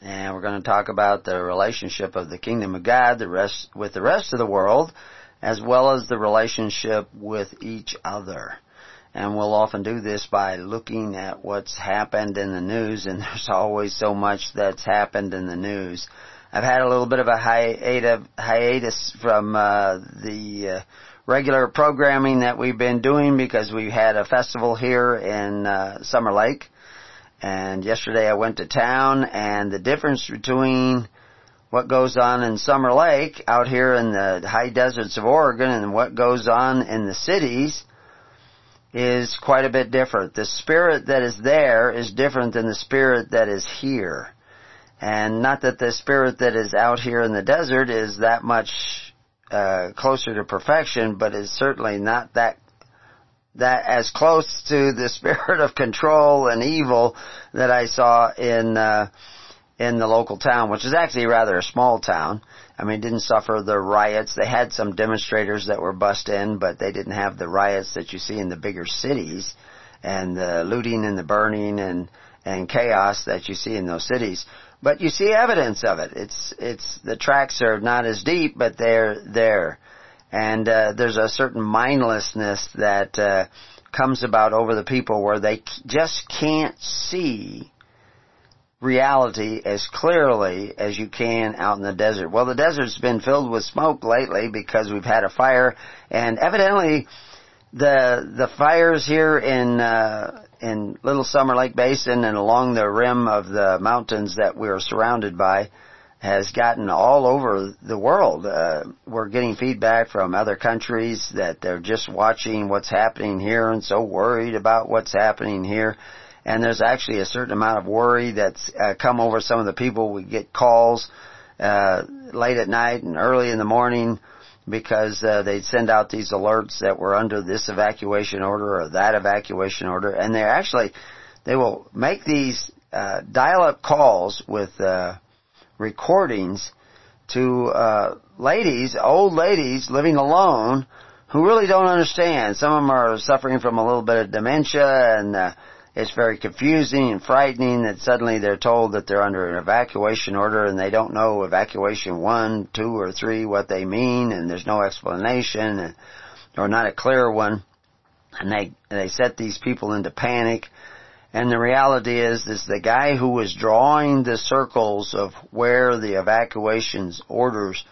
And we're going to talk about the relationship of the Kingdom of God the rest, with the rest of the world, as well as the relationship with each other. And we'll often do this by looking at what's happened in the news, and there's always so much that's happened in the news. I've had a little bit of a hiatus, from uh, the uh, regular programming that we've been doing because we've had a festival here in uh, Summer Lake. And yesterday I went to town and the difference between what goes on in Summer Lake out here in the high deserts of Oregon and what goes on in the cities is quite a bit different. The spirit that is there is different than the spirit that is here. And not that the spirit that is out here in the desert is that much uh, closer to perfection, but is certainly not that that as close to the spirit of control and evil that I saw in uh, in the local town, which is actually rather a small town. I mean, didn't suffer the riots. They had some demonstrators that were bust in, but they didn't have the riots that you see in the bigger cities and the looting and the burning and and chaos that you see in those cities. But you see evidence of it. It's it's the tracks are not as deep, but they're there, and uh, there's a certain mindlessness that uh, comes about over the people where they just can't see reality as clearly as you can out in the desert. Well, the desert's been filled with smoke lately because we've had a fire, and evidently the the fires here in uh, in Little Summer Lake Basin and along the rim of the mountains that we're surrounded by has gotten all over the world. Uh, we're getting feedback from other countries that they're just watching what's happening here and so worried about what's happening here. And there's actually a certain amount of worry that's uh, come over some of the people. We get calls uh, late at night and early in the morning because uh, they'd send out these alerts that were under this evacuation order or that evacuation order, and they actually they will make these uh, dial-up calls with uh, recordings to uh, ladies, old ladies living alone, who really don't understand. Some of them are suffering from a little bit of dementia and. Uh, it's very confusing and frightening that suddenly they're told that they're under an evacuation order and they don't know evacuation one, two, or three what they mean and there's no explanation and, or not a clear one. And they, they set these people into panic. And the reality is, is the guy who was drawing the circles of where the evacuations orders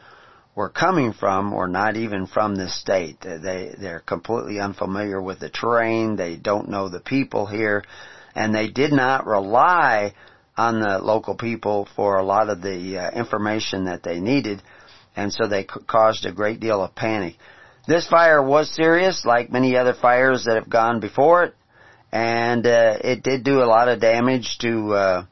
were coming from or not even from the state. They, they're completely unfamiliar with the terrain. They don't know the people here. And they did not rely on the local people for a lot of the uh, information that they needed. And so they caused a great deal of panic. This fire was serious, like many other fires that have gone before it. And uh, it did do a lot of damage to uh,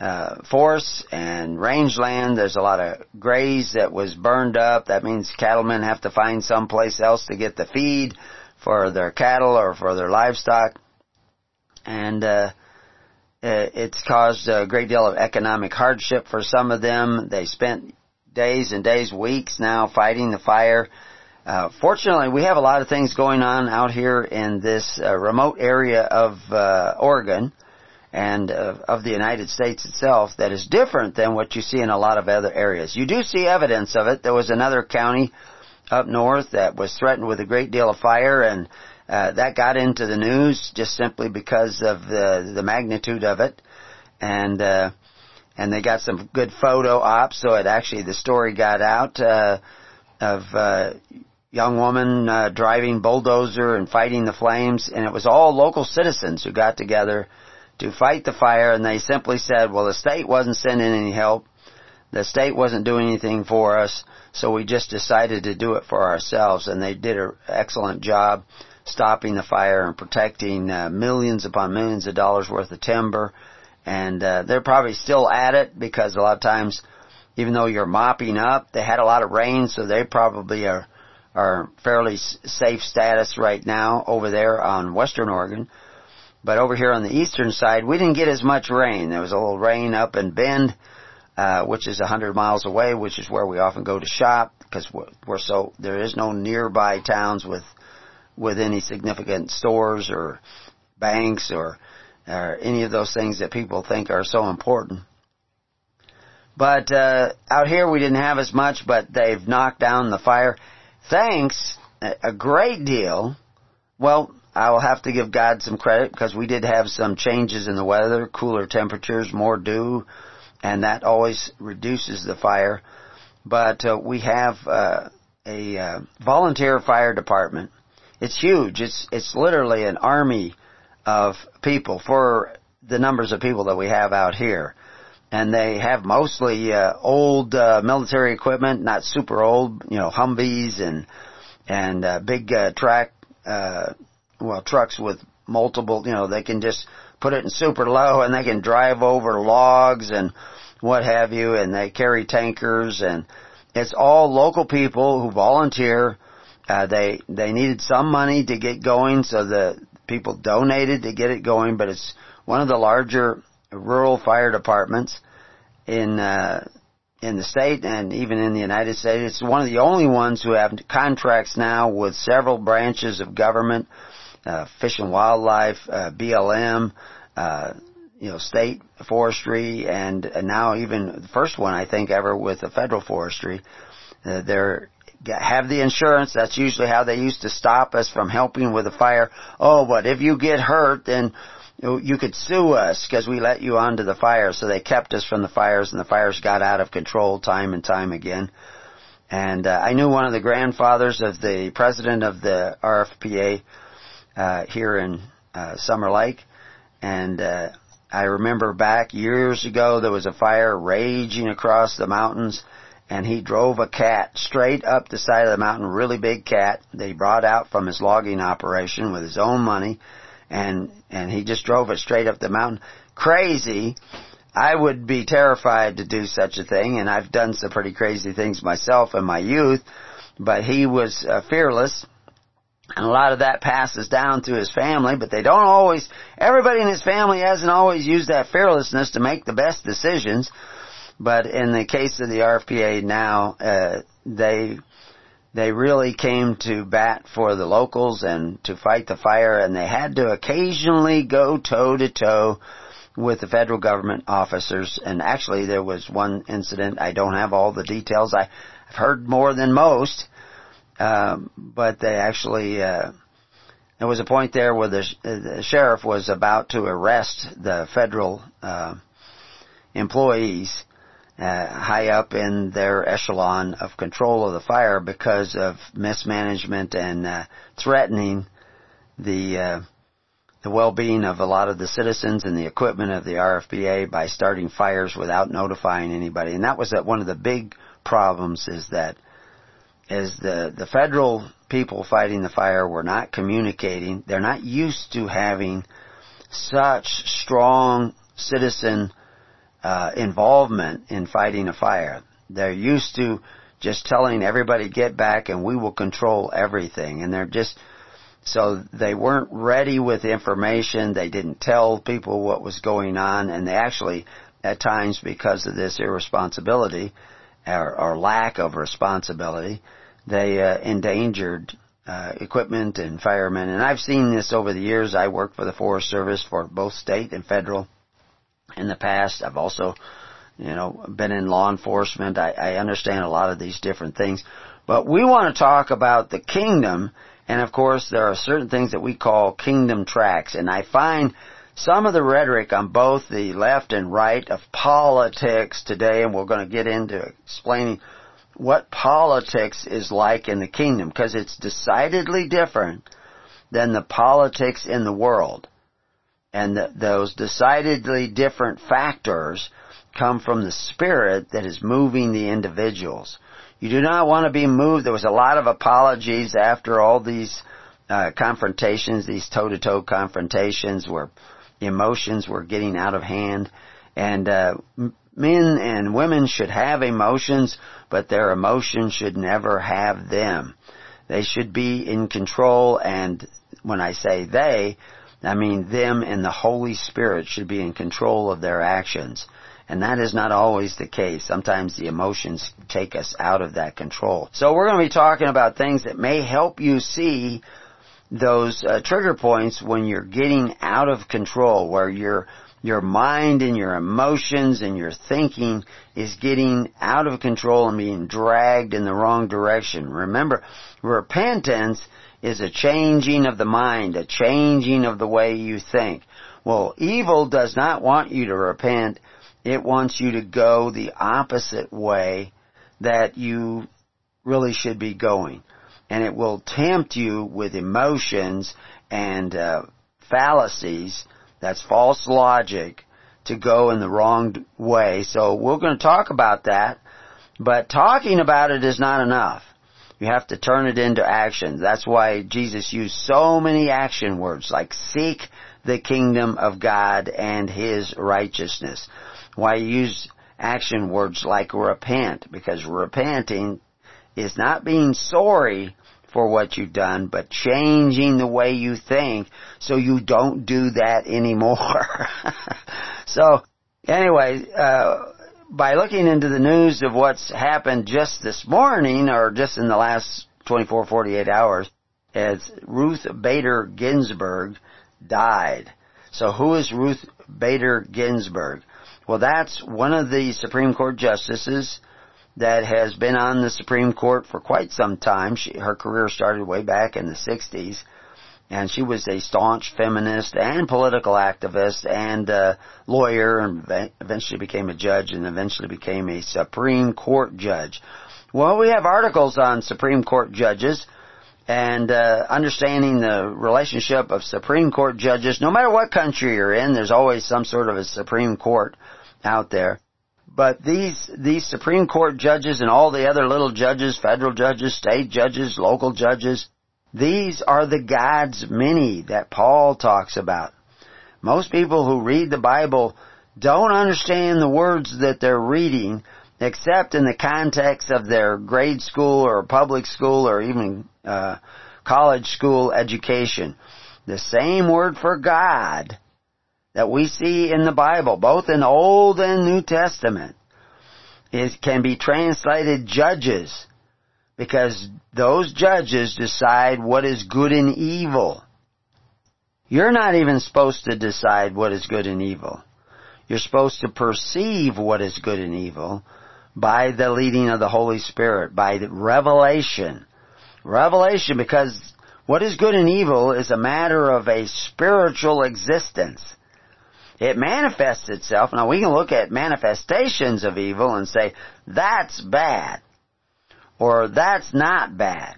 uh, forests and rangeland. There's a lot of graze that was burned up. That means cattlemen have to find someplace else to get the feed for their cattle or for their livestock. And, uh, it's caused a great deal of economic hardship for some of them. They spent days and days, weeks now fighting the fire. Uh, fortunately, we have a lot of things going on out here in this uh, remote area of uh, Oregon and uh, of the United States itself that is different than what you see in a lot of other areas. You do see evidence of it. There was another county up north that was threatened with a great deal of fire and uh, that got into the news just simply because of the the magnitude of it and uh and they got some good photo ops so it actually the story got out uh of uh young woman uh, driving bulldozer and fighting the flames and it was all local citizens who got together to fight the fire and they simply said, well, the state wasn't sending any help. The state wasn't doing anything for us, so we just decided to do it for ourselves and they did an excellent job stopping the fire and protecting uh, millions upon millions of dollars worth of timber. And uh, they're probably still at it because a lot of times, even though you're mopping up, they had a lot of rain, so they probably are are fairly safe status right now over there on western Oregon. But over here on the eastern side, we didn't get as much rain. There was a little rain up in Bend, uh, which is a hundred miles away, which is where we often go to shop because we're, we're so there is no nearby towns with with any significant stores or banks or or any of those things that people think are so important. But uh, out here we didn't have as much, but they've knocked down the fire. Thanks a great deal. Well, I will have to give God some credit because we did have some changes in the weather, cooler temperatures, more dew, and that always reduces the fire. But uh, we have uh, a uh, volunteer fire department. It's huge. It's it's literally an army of people for the numbers of people that we have out here. And they have mostly uh, old uh, military equipment, not super old, you know, Humvees and and uh, big uh, track uh, well, trucks with multiple, you know, they can just put it in super low and they can drive over logs and what have you and they carry tankers and it's all local people who volunteer. Uh, they, they needed some money to get going so the people donated to get it going, but it's one of the larger rural fire departments in, uh, in the state and even in the United States. It's one of the only ones who have contracts now with several branches of government uh, Fish and Wildlife, uh, BLM, uh, you know, state forestry, and, now even the first one I think ever with the federal forestry. Uh, they're have the insurance. That's usually how they used to stop us from helping with a fire. Oh, but if you get hurt, then you could sue us because we let you onto the fire. So they kept us from the fires, and the fires got out of control time and time again. And uh, I knew one of the grandfathers of the president of the RFPA uh, here in uh, Summer Lake, and uh, I remember back years ago there was a fire raging across the mountains, and he drove a cat straight up the side of the mountain, really big cat that he brought out from his logging operation with his own money, and and he just drove it straight up the mountain. Crazy. I would be terrified to do such a thing, and I've done some pretty crazy things myself in my youth, but he was uh, fearless and a lot of that passes down to his family, but they don't always, everybody in his family hasn't always used that fearlessness to make the best decisions. But in the case of the RFPA now, uh, they, they really came to bat for the locals and to fight the fire and they had to occasionally go toe to toe with the federal government officers. And actually there was one incident, I don't have all the details, I, I've heard more than most, um, but they actually, uh, there was a point there where the, the sheriff was about to arrest the federal uh, employees uh, high up in their echelon of control of the fire because of mismanagement and uh, threatening the uh, the well-being of a lot of the citizens and the equipment of the RFPA by starting fires without notifying anybody. And that was that one of the big problems is that is the, the federal people fighting the fire were not communicating. They're not used to having such strong citizen uh, involvement in fighting a fire. They're used to just telling everybody get back and we will control everything. And they're just, so they weren't ready with information. They didn't tell people what was going on and they actually, at times because of this irresponsibility, or, or lack of responsibility, they uh, endangered uh, equipment and firemen. And I've seen this over the years. I worked for the Forest Service for both state and federal in the past. I've also, you know, been in law enforcement. I, I understand a lot of these different things. But we want to talk about the kingdom, and of course there are certain things that we call kingdom tracks. And I find some of the rhetoric on both the left and right of politics today, and we're going to get into explaining what politics is like in the kingdom, because it's decidedly different than the politics in the world. And those decidedly different factors come from the spirit that is moving the individuals. You do not want to be moved. There was a lot of apologies after all these uh, confrontations, these toe-to-toe confrontations where emotions were getting out of hand. And uh, men and women should have emotions, but their emotions should never have them. They should be in control and when I say they, I mean them and the Holy Spirit should be in control of their actions. And that is not always the case. Sometimes the emotions take us out of that control. So we're going to be talking about things that may help you see those uh, trigger points when you're getting out of control, where your your mind and your emotions and your thinking is getting out of control and being dragged in the wrong direction. Remember, repentance is a changing of the mind, a changing of the way you think. Well, evil does not want you to repent. It wants you to go the opposite way that you really should be going. And it will tempt you with emotions and uh, fallacies, that's false logic, to go in the wrong way. So we're going to talk about that, but talking about it is not enough. You have to turn it into action. That's why Jesus used so many action words like seek the kingdom of God and His righteousness. Why he used action words like repent, because repenting is not being sorry for what you've done, but changing the way you think so you don't do that anymore. so, anyway, uh, by looking into the news of what's happened just this morning or just in the last 24, 48 hours, as Ruth Bader Ginsburg died. So who is Ruth Bader Ginsburg? Well, that's one of the Supreme Court justices that has been on the Supreme Court for quite some time. She, her career started way back in the 60s and she was a staunch feminist and political activist and uh, lawyer and eventually became a judge and eventually became a Supreme Court judge. Well, we have articles on Supreme Court judges and uh, understanding the relationship of Supreme Court judges. No matter what country you're in, there's always some sort of a Supreme Court out there. But these these Supreme Court judges and all the other little judges, federal judges, state judges, local judges, these are the gods many that Paul talks about. Most people who read the Bible don't understand the words that they're reading except in the context of their grade school or public school or even uh, college school education. The same word for God that we see in the Bible, both in Old and New Testament, it can be translated judges because those judges decide what is good and evil. You're not even supposed to decide what is good and evil. You're supposed to perceive what is good and evil by the leading of the Holy Spirit, by revelation. Revelation because what is good and evil is a matter of a spiritual existence. It manifests itself. Now we can look at manifestations of evil and say, that's bad or that's not bad.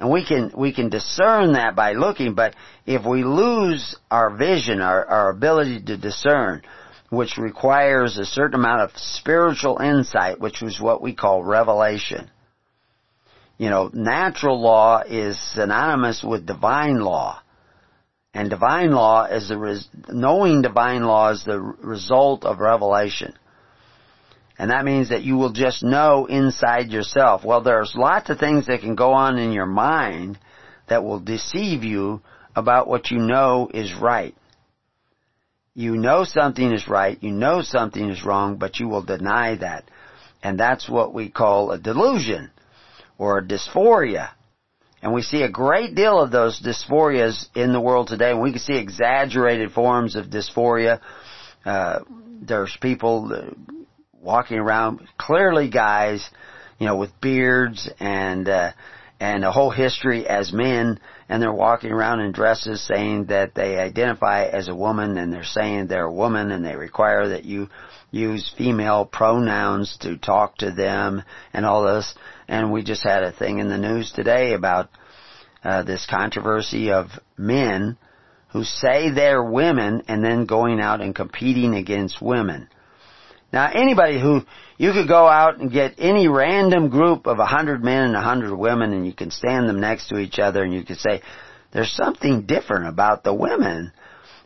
And we can, we can discern that by looking, but if we lose our vision, our, our ability to discern, which requires a certain amount of spiritual insight, which is what we call revelation. You know, natural law is synonymous with divine law. And divine law is the, res- knowing divine law is the result of revelation. And that means that you will just know inside yourself. Well, there's lots of things that can go on in your mind that will deceive you about what you know is right. You know something is right, you know something is wrong, but you will deny that. And that's what we call a delusion or a dysphoria. And we see a great deal of those dysphorias in the world today. We can see exaggerated forms of dysphoria. Uh, there's people walking around, clearly guys, you know, with beards and, uh, and a whole history as men, and they're walking around in dresses saying that they identify as a woman, and they're saying they're a woman, and they require that you use female pronouns to talk to them, and all this. And we just had a thing in the news today about uh, this controversy of men who say they're women and then going out and competing against women. Now anybody who, you could go out and get any random group of a hundred men and a hundred women and you can stand them next to each other and you could say, there's something different about the women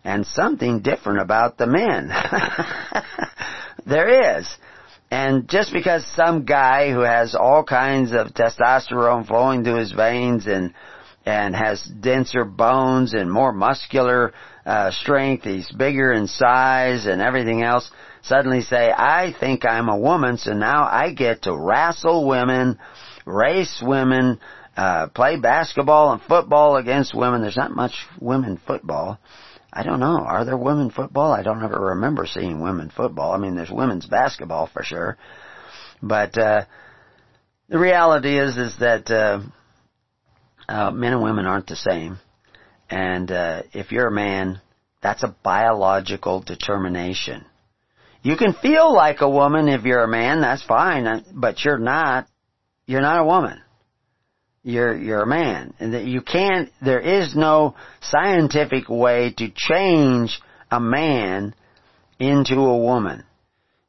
and something different about the men. there is. And just because some guy who has all kinds of testosterone flowing through his veins and and has denser bones and more muscular uh, strength, he's bigger in size and everything else, suddenly say, I think I'm a woman, so now I get to wrestle women, race women, uh, play basketball and football against women. There's not much women football. I don't know. Are there women football? I don't ever remember seeing women football. I mean, there's women's basketball for sure. But, uh, the reality is, is that, uh, uh, men and women aren't the same. And, uh, if you're a man, that's a biological determination. You can feel like a woman if you're a man, that's fine, but you're not, you're not a woman. You're, you're a man. And that you can't, there is no scientific way to change a man into a woman.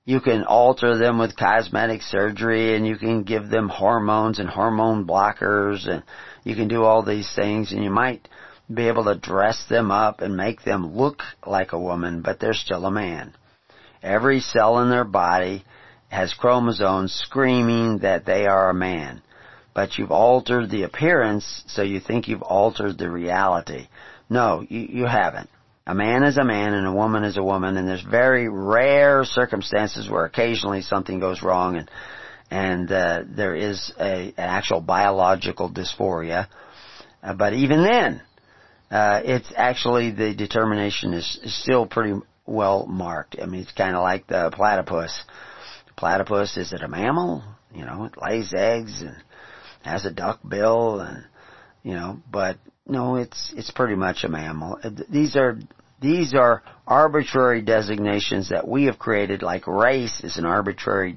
You can alter them with cosmetic surgery and you can give them hormones and hormone blockers and you can do all these things and you might be able to dress them up and make them look like a woman, but they're still a man. Every cell in their body has chromosomes screaming that they are a man. But you've altered the appearance, so you think you've altered the reality. No, you, you haven't. A man is a man and a woman is a woman, and there's very rare circumstances where occasionally something goes wrong and and uh, there is a, an actual biological dysphoria. Uh, but even then, uh, it's actually the determination is, is still pretty well marked. I mean, it's kind of like the platypus. Platypus is it a mammal? You know, it lays eggs and has a duck bill, and you know, but no, it's it's pretty much a mammal. Uh, these are these are arbitrary designations that we have created. Like race is an arbitrary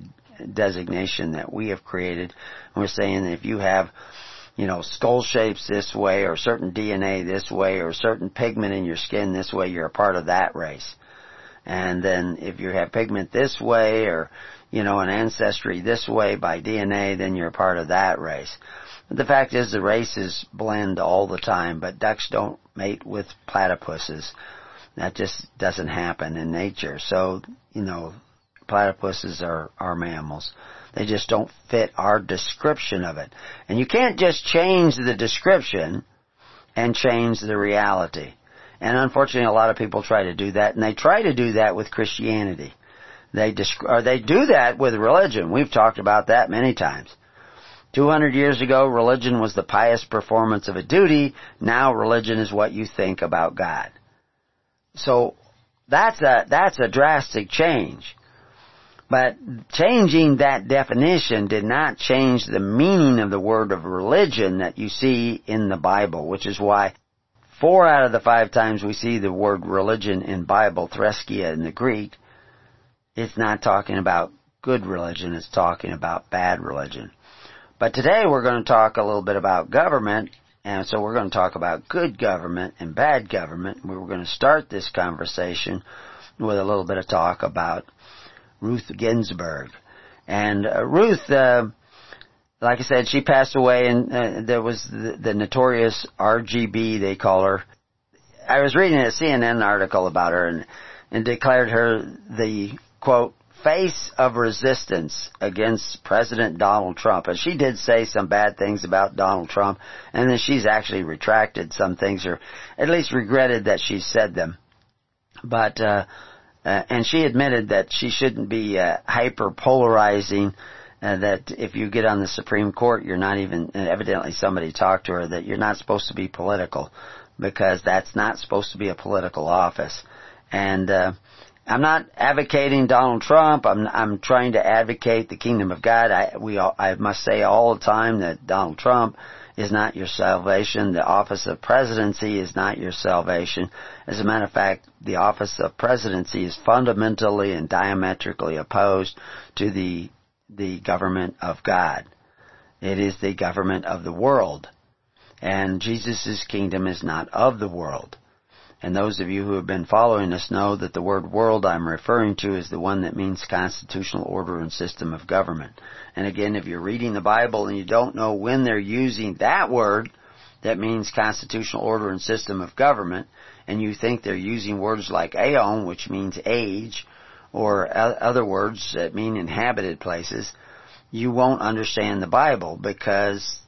designation that we have created. And we're saying that if you have you know, skull shapes this way or certain DNA this way or certain pigment in your skin this way, you're a part of that race. And then if you have pigment this way or, you know, an ancestry this way by DNA, then you're part of that race. The fact is the races blend all the time, but ducks don't mate with platypuses. That just doesn't happen in nature. So, you know, platypuses are, are mammals. They just don't fit our description of it. And you can't just change the description and change the reality. And unfortunately, a lot of people try to do that, and they try to do that with Christianity. They desc- or they do that with religion. We've talked about that many times. 200 years ago, religion was the pious performance of a duty. Now religion is what you think about God. So, that's a, that's a drastic change. But changing that definition did not change the meaning of the word of religion that you see in the Bible, which is why four out of the five times we see the word religion in Bible, threskia in the Greek, it's not talking about good religion, it's talking about bad religion. But today we're going to talk a little bit about government, and so we're going to talk about good government and bad government. We're going to start this conversation with a little bit of talk about Ruth Ginsburg. And uh, Ruth, uh, like I said, she passed away, and uh, there was the, the notorious RGB, they call her. I was reading a CNN article about her and, and declared her the, quote, face of resistance against President Donald Trump. And she did say some bad things about Donald Trump, and then she's actually retracted some things, or at least regretted that she said them. But, uh, uh, and she admitted that she shouldn't be uh, hyper polarizing. Uh, that if you get on the Supreme Court, you're not even. evidently, somebody talked to her that you're not supposed to be political because that's not supposed to be a political office. And uh, I'm not advocating Donald Trump. I'm I'm trying to advocate the kingdom of God. I we all, I must say all the time that Donald Trump is not your salvation. The office of presidency is not your salvation. As a matter of fact, the office of presidency is fundamentally and diametrically opposed to the, the government of God. It is the government of the world. And Jesus' kingdom is not of the world. And those of you who have been following us know that the word world I'm referring to is the one that means constitutional order and system of government. And again, if you're reading the Bible and you don't know when they're using that word, that means constitutional order and system of government, and you think they're using words like aeon, which means age, or other words that mean inhabited places, you won't understand the Bible because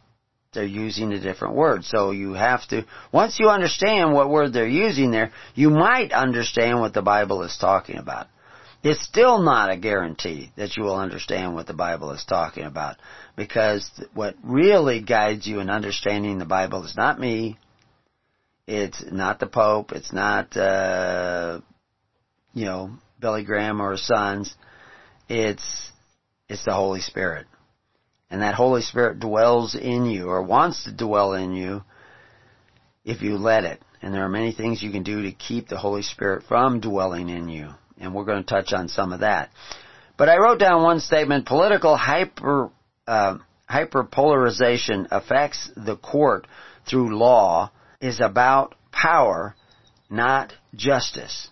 they're using a different word. So you have to, once you understand what word they're using there, you might understand what the Bible is talking about. It's still not a guarantee that you will understand what the Bible is talking about because what really guides you in understanding the Bible is not me, it's not the Pope, it's not, uh, you know, Billy Graham or his sons. It's, it's the Holy Spirit. And that Holy Spirit dwells in you or wants to dwell in you if you let it. And there are many things you can do to keep the Holy Spirit from dwelling in you. And we're going to touch on some of that. But I wrote down one statement, political hyper, uh, hyperpolarization affects the court through law is about power, not justice.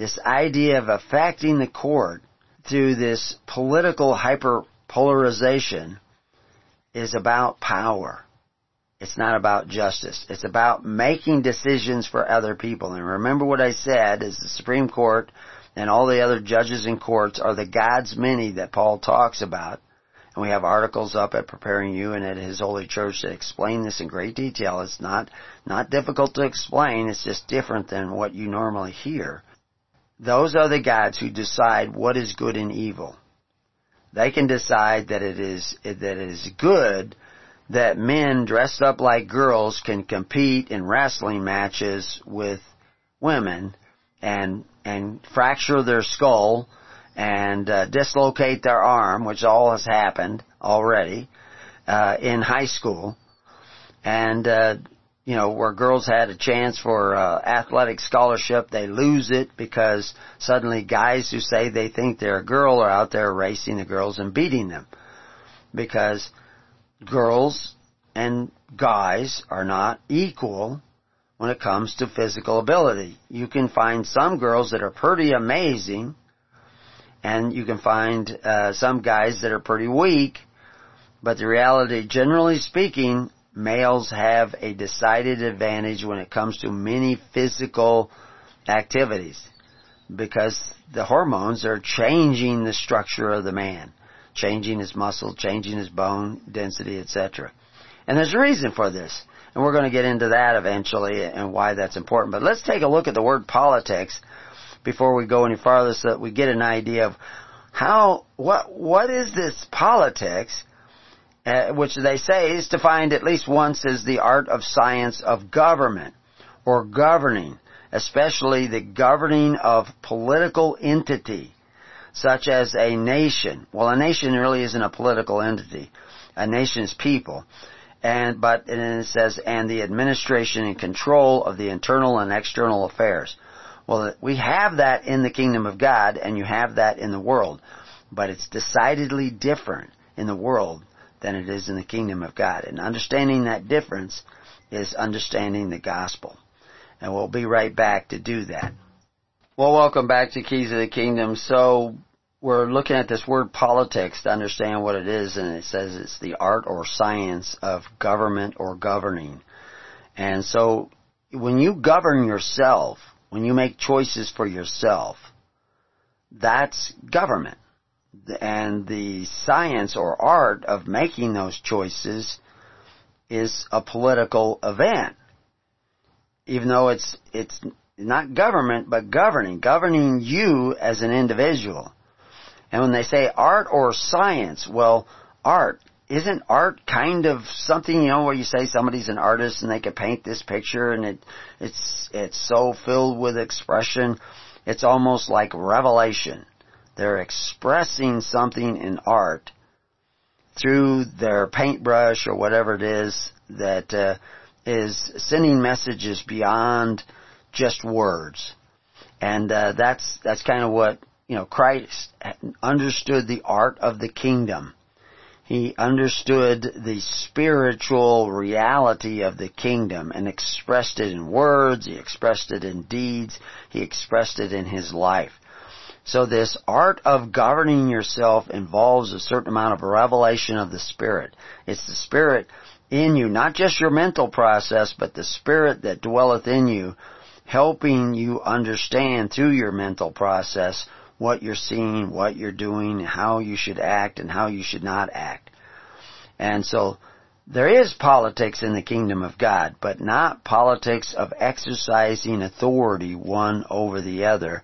This idea of affecting the court through this political hyperpolarization is about power. It's not about justice. It's about making decisions for other people. And remember what I said is the Supreme Court and all the other judges and courts are the gods many that Paul talks about. And we have articles up at Preparing You and at His Holy Church that explain this in great detail. It's not, not difficult to explain. It's just different than what you normally hear. Those are the gods who decide what is good and evil. They can decide that it is, that it is good that men dressed up like girls can compete in wrestling matches with women and, and fracture their skull and uh, dislocate their arm, which all has happened already uh, in high school, and uh, you know, where girls had a chance for uh, athletic scholarship, they lose it because suddenly guys who say they think they're a girl are out there racing the girls and beating them. Because girls and guys are not equal when it comes to physical ability. You can find some girls that are pretty amazing, and you can find uh, some guys that are pretty weak, but the reality, generally speaking, males have a decided advantage when it comes to many physical activities because the hormones are changing the structure of the man, changing his muscle, changing his bone density, etc. And there's a reason for this. And we're going to get into that eventually and why that's important. But let's take a look at the word politics before we go any farther so that we get an idea of how, what, what is this politics uh, which they say is defined at least once as the art of science of government or governing, especially the governing of political entity, such as a nation. Well, a nation really isn't a political entity. A nation is people. And, but, and it says, and the administration and control of the internal and external affairs. Well, we have that in the kingdom of God, and you have that in the world. But it's decidedly different in the world than it is in the kingdom of God. And understanding that difference is understanding the gospel. And we'll be right back to do that. Well, welcome back to Keys of the Kingdom. So, we're looking at this word politics to understand what it is, and it says it's the art or science of government or governing. And so, when you govern yourself, when you make choices for yourself, that's government and the science or art of making those choices is a political event. Even though it's, it's not government, but governing, governing you as an individual. And when they say art or science, well, art, isn't art kind of something, you know, where you say somebody's an artist and they could paint this picture and it, it's, it's so filled with expression, it's almost like revelation. They're expressing something in art through their paintbrush or whatever it is that uh, is sending messages beyond just words. And uh, that's that's kind of what you know. Christ understood the art of the kingdom. He understood the spiritual reality of the kingdom and expressed it in words. He expressed it in deeds. He expressed it in his life. So this art of governing yourself involves a certain amount of revelation of the Spirit. It's the Spirit in you, not just your mental process, but the Spirit that dwelleth in you, helping you understand through your mental process what you're seeing, what you're doing, how you should act and how you should not act. And so there is politics in the kingdom of God, but not politics of exercising authority one over the other,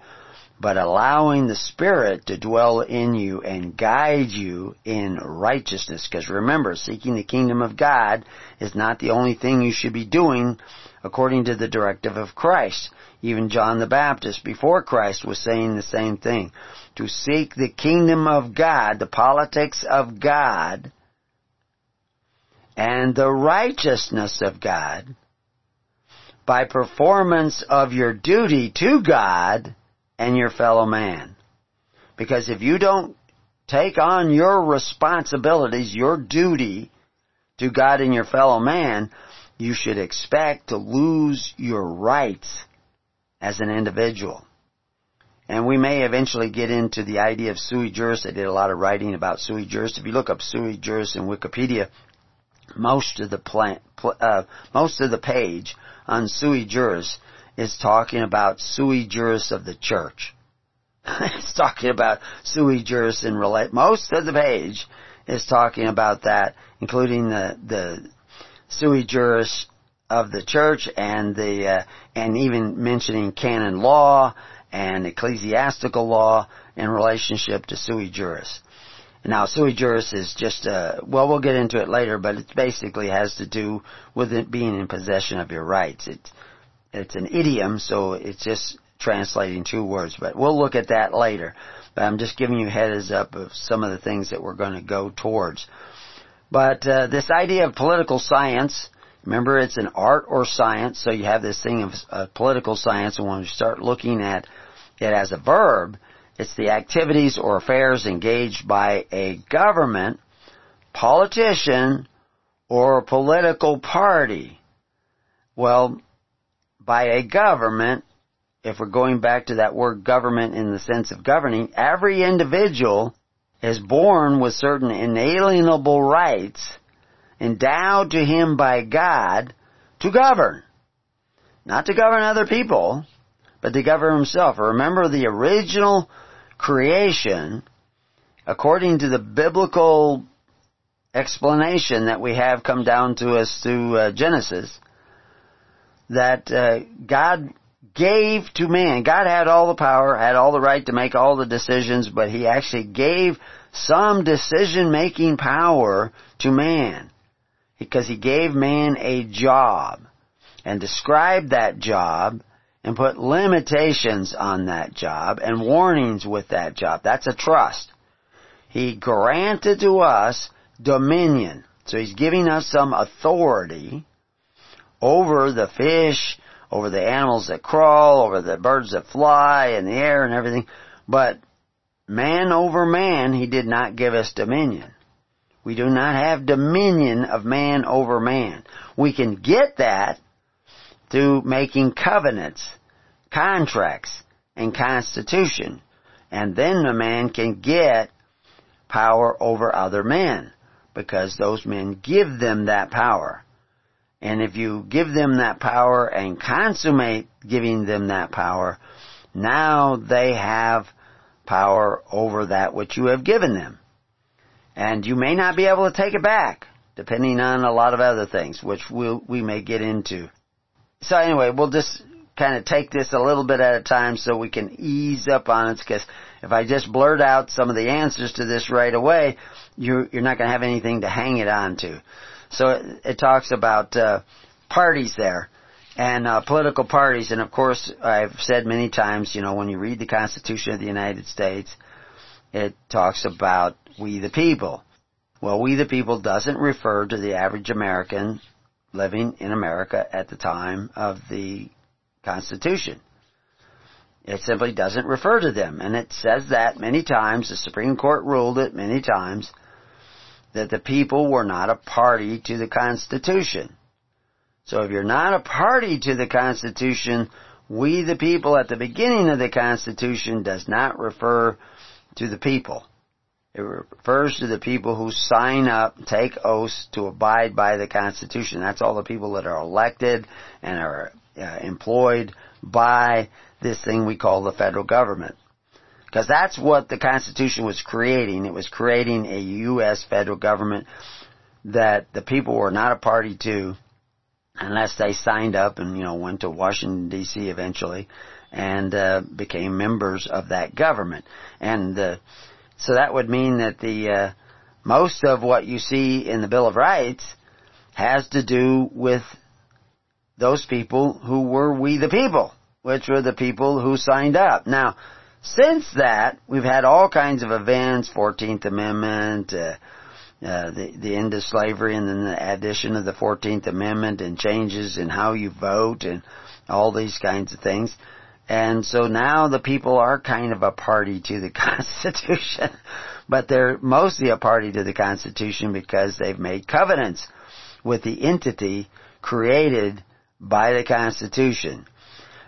but allowing the Spirit to dwell in you and guide you in righteousness. Because remember, seeking the kingdom of God is not the only thing you should be doing according to the directive of Christ. Even John the Baptist before Christ was saying the same thing. To seek the kingdom of God, the politics of God, and the righteousness of God by performance of your duty to God and your fellow man. Because if you don't take on your responsibilities, your duty to God and your fellow man, you should expect to lose your rights as an individual. And we may eventually get into the idea of sui juris. I did a lot of writing about sui juris. If you look up sui juris in Wikipedia, most of the uh, most of the page on sui juris is talking about sui juris of the church. it's talking about sui juris in relate. Most of the page is talking about that, including the the sui juris of the church and the uh, and even mentioning canon law and ecclesiastical law in relationship to sui juris. Now, sui juris is just a, well, we'll get into it later, but it basically has to do with it being in possession of your rights. It's, it's an idiom, so it's just translating two words, but we'll look at that later. But I'm just giving you heads up of some of the things that we're going to go towards. But uh, this idea of political science, remember it's an art or science, so you have this thing of uh, political science, and when you start looking at it as a verb, it's the activities or affairs engaged by a government, politician, or a political party. Well, by a government, if we're going back to that word government in the sense of governing, every individual is born with certain inalienable rights endowed to him by God to govern. Not to govern other people, but to govern himself. Remember the original creation, according to the biblical explanation that we have come down to us through uh, Genesis, that uh, God gave to man. God had all the power, had all the right to make all the decisions, but He actually gave some decision making power to man. Because He gave man a job and described that job and put limitations on that job and warnings with that job. That's a trust. He granted to us dominion. So He's giving us some authority over the fish, over the animals that crawl, over the birds that fly in the air and everything. But man over man, he did not give us dominion. We do not have dominion of man over man. We can get that through making covenants, contracts, and constitution. And then the man can get power over other men because those men give them that power. And if you give them that power and consummate giving them that power, now they have power over that which you have given them. And you may not be able to take it back, depending on a lot of other things, which we'll, we may get into. So anyway, we'll just kind of take this a little bit at a time so we can ease up on it, because if I just blurt out some of the answers to this right away, you're, you're not going to have anything to hang it on to. So it, it talks about uh, parties there and uh, political parties. And of course, I've said many times, you know, when you read the Constitution of the United States, it talks about we the people. Well, we the people doesn't refer to the average American living in America at the time of the Constitution. It simply doesn't refer to them. And it says that many times. The Supreme Court ruled it many times that the people were not a party to the Constitution. So if you're not a party to the Constitution, we the people at the beginning of the Constitution does not refer to the people. It refers to the people who sign up, take oaths to abide by the Constitution. That's all the people that are elected and are uh, employed by this thing we call the federal government. Because that's what the Constitution was creating. It was creating a U.S. federal government that the people were not a party to unless they signed up and, you know, went to Washington D.C. eventually and uh, became members of that government. And uh, so that would mean that the uh, most of what you see in the Bill of Rights has to do with those people who were we the people, which were the people who signed up. Now, since that, we've had all kinds of events, 14th Amendment, uh, uh, the, the end of slavery and then the addition of the 14th Amendment and changes in how you vote and all these kinds of things. And so now the people are kind of a party to the Constitution, but they're mostly a party to the Constitution because they've made covenants with the entity created by the Constitution.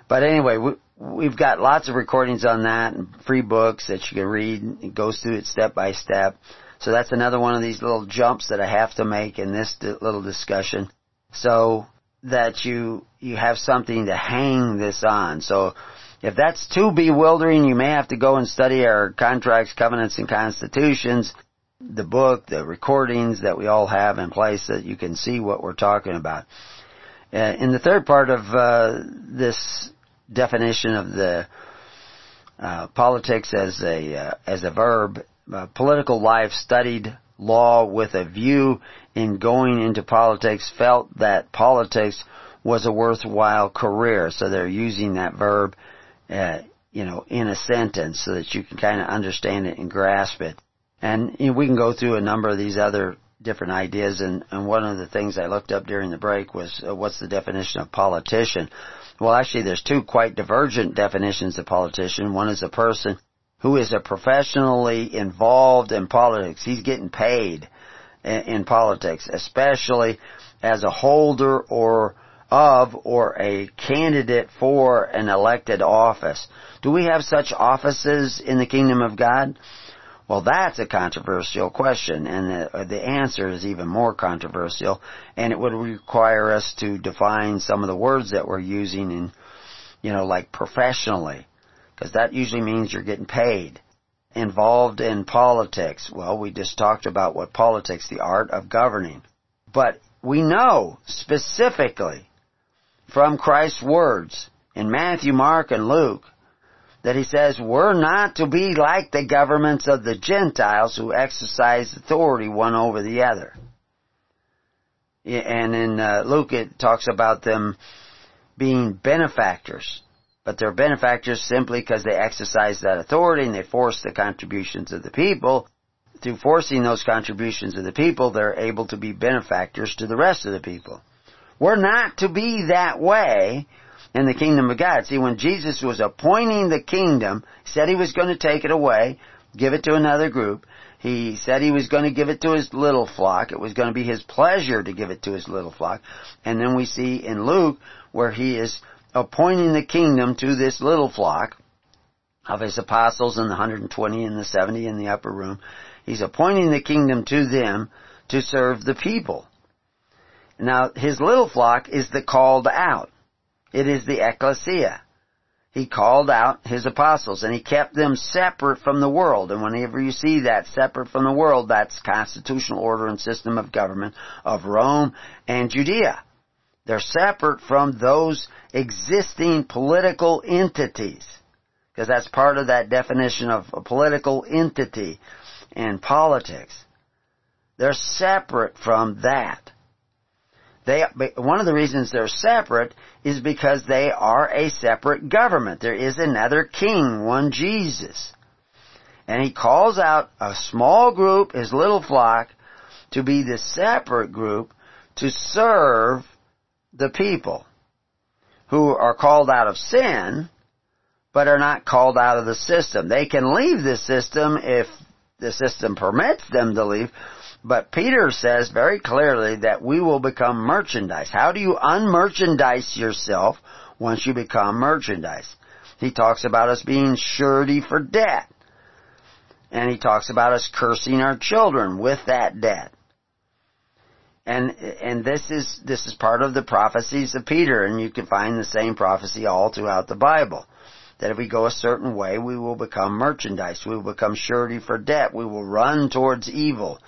But anyway, we, have got lots of recordings on that and free books that you can read. It goes through it step by step. So that's another one of these little jumps that I have to make in this little discussion. So that you, you have something to hang this on. So if that's too bewildering, you may have to go and study our contracts, covenants, and constitutions, the book, the recordings that we all have in place that you can see what we're talking about. Uh, in the third part of uh, this definition of the uh, politics as a uh, as a verb, uh, political life studied law with a view in going into politics felt that politics was a worthwhile career. So they're using that verb, uh, you know, in a sentence so that you can kind of understand it and grasp it. And you know, we can go through a number of these other different ideas. And, and one of the things I looked up during the break was uh, what's the definition of politician? Well, actually, there's two quite divergent definitions of politician. One is a person who is a professionally involved in politics. He's getting paid in, in politics, especially as a holder or of or a candidate for an elected office. Do we have such offices in the kingdom of God? Well, that's a controversial question, and the, uh, the, answer is even more controversial, and it would require us to define some of the words that we're using in, you know, like professionally because that usually means you're getting paid. Involved in politics. Well, we just talked about what politics, the art of governing. But we know specifically from Christ's words in Matthew, Mark, and Luke that he says we're not to be like the governments of the Gentiles who exercise authority one over the other. And in uh, Luke it talks about them being benefactors but they're benefactors simply because they exercise that authority and they force the contributions of the people. Through forcing those contributions of the people, they're able to be benefactors to the rest of the people. We're not to be that way in the kingdom of God. See, when Jesus was appointing the kingdom, said he was going to take it away, give it to another group. He said he was going to give it to his little flock. It was going to be his pleasure to give it to his little flock. And then we see in Luke where he is appointing the kingdom to this little flock of his apostles and the 120 and the 70 in the upper room. He's appointing the kingdom to them to serve the people. Now, his little flock is the called out. It is the ecclesia. He called out his apostles and he kept them separate from the world. And whenever you see that separate from the world, that's constitutional order and system of government of Rome and Judea. They're separate from those existing political entities. Because that's part of that definition of a political entity and politics. They're separate from that. They, one of the reasons they're separate is because they are a separate government. There is another king, one Jesus. And he calls out a small group, his little flock, to be the separate group to serve the people who are called out of sin, but are not called out of the system. They can leave the system if the system permits them to leave, but Peter says very clearly that we will become merchandise. How do you unmerchandise yourself once you become merchandise? He talks about us being surety for debt. And he talks about us cursing our children with that debt. And, and this is, this is part of the prophecies of Peter, and you can find the same prophecy all throughout the Bible. that if we go a certain way, we will become merchandise. We will become surety for debt. We will run towards evil.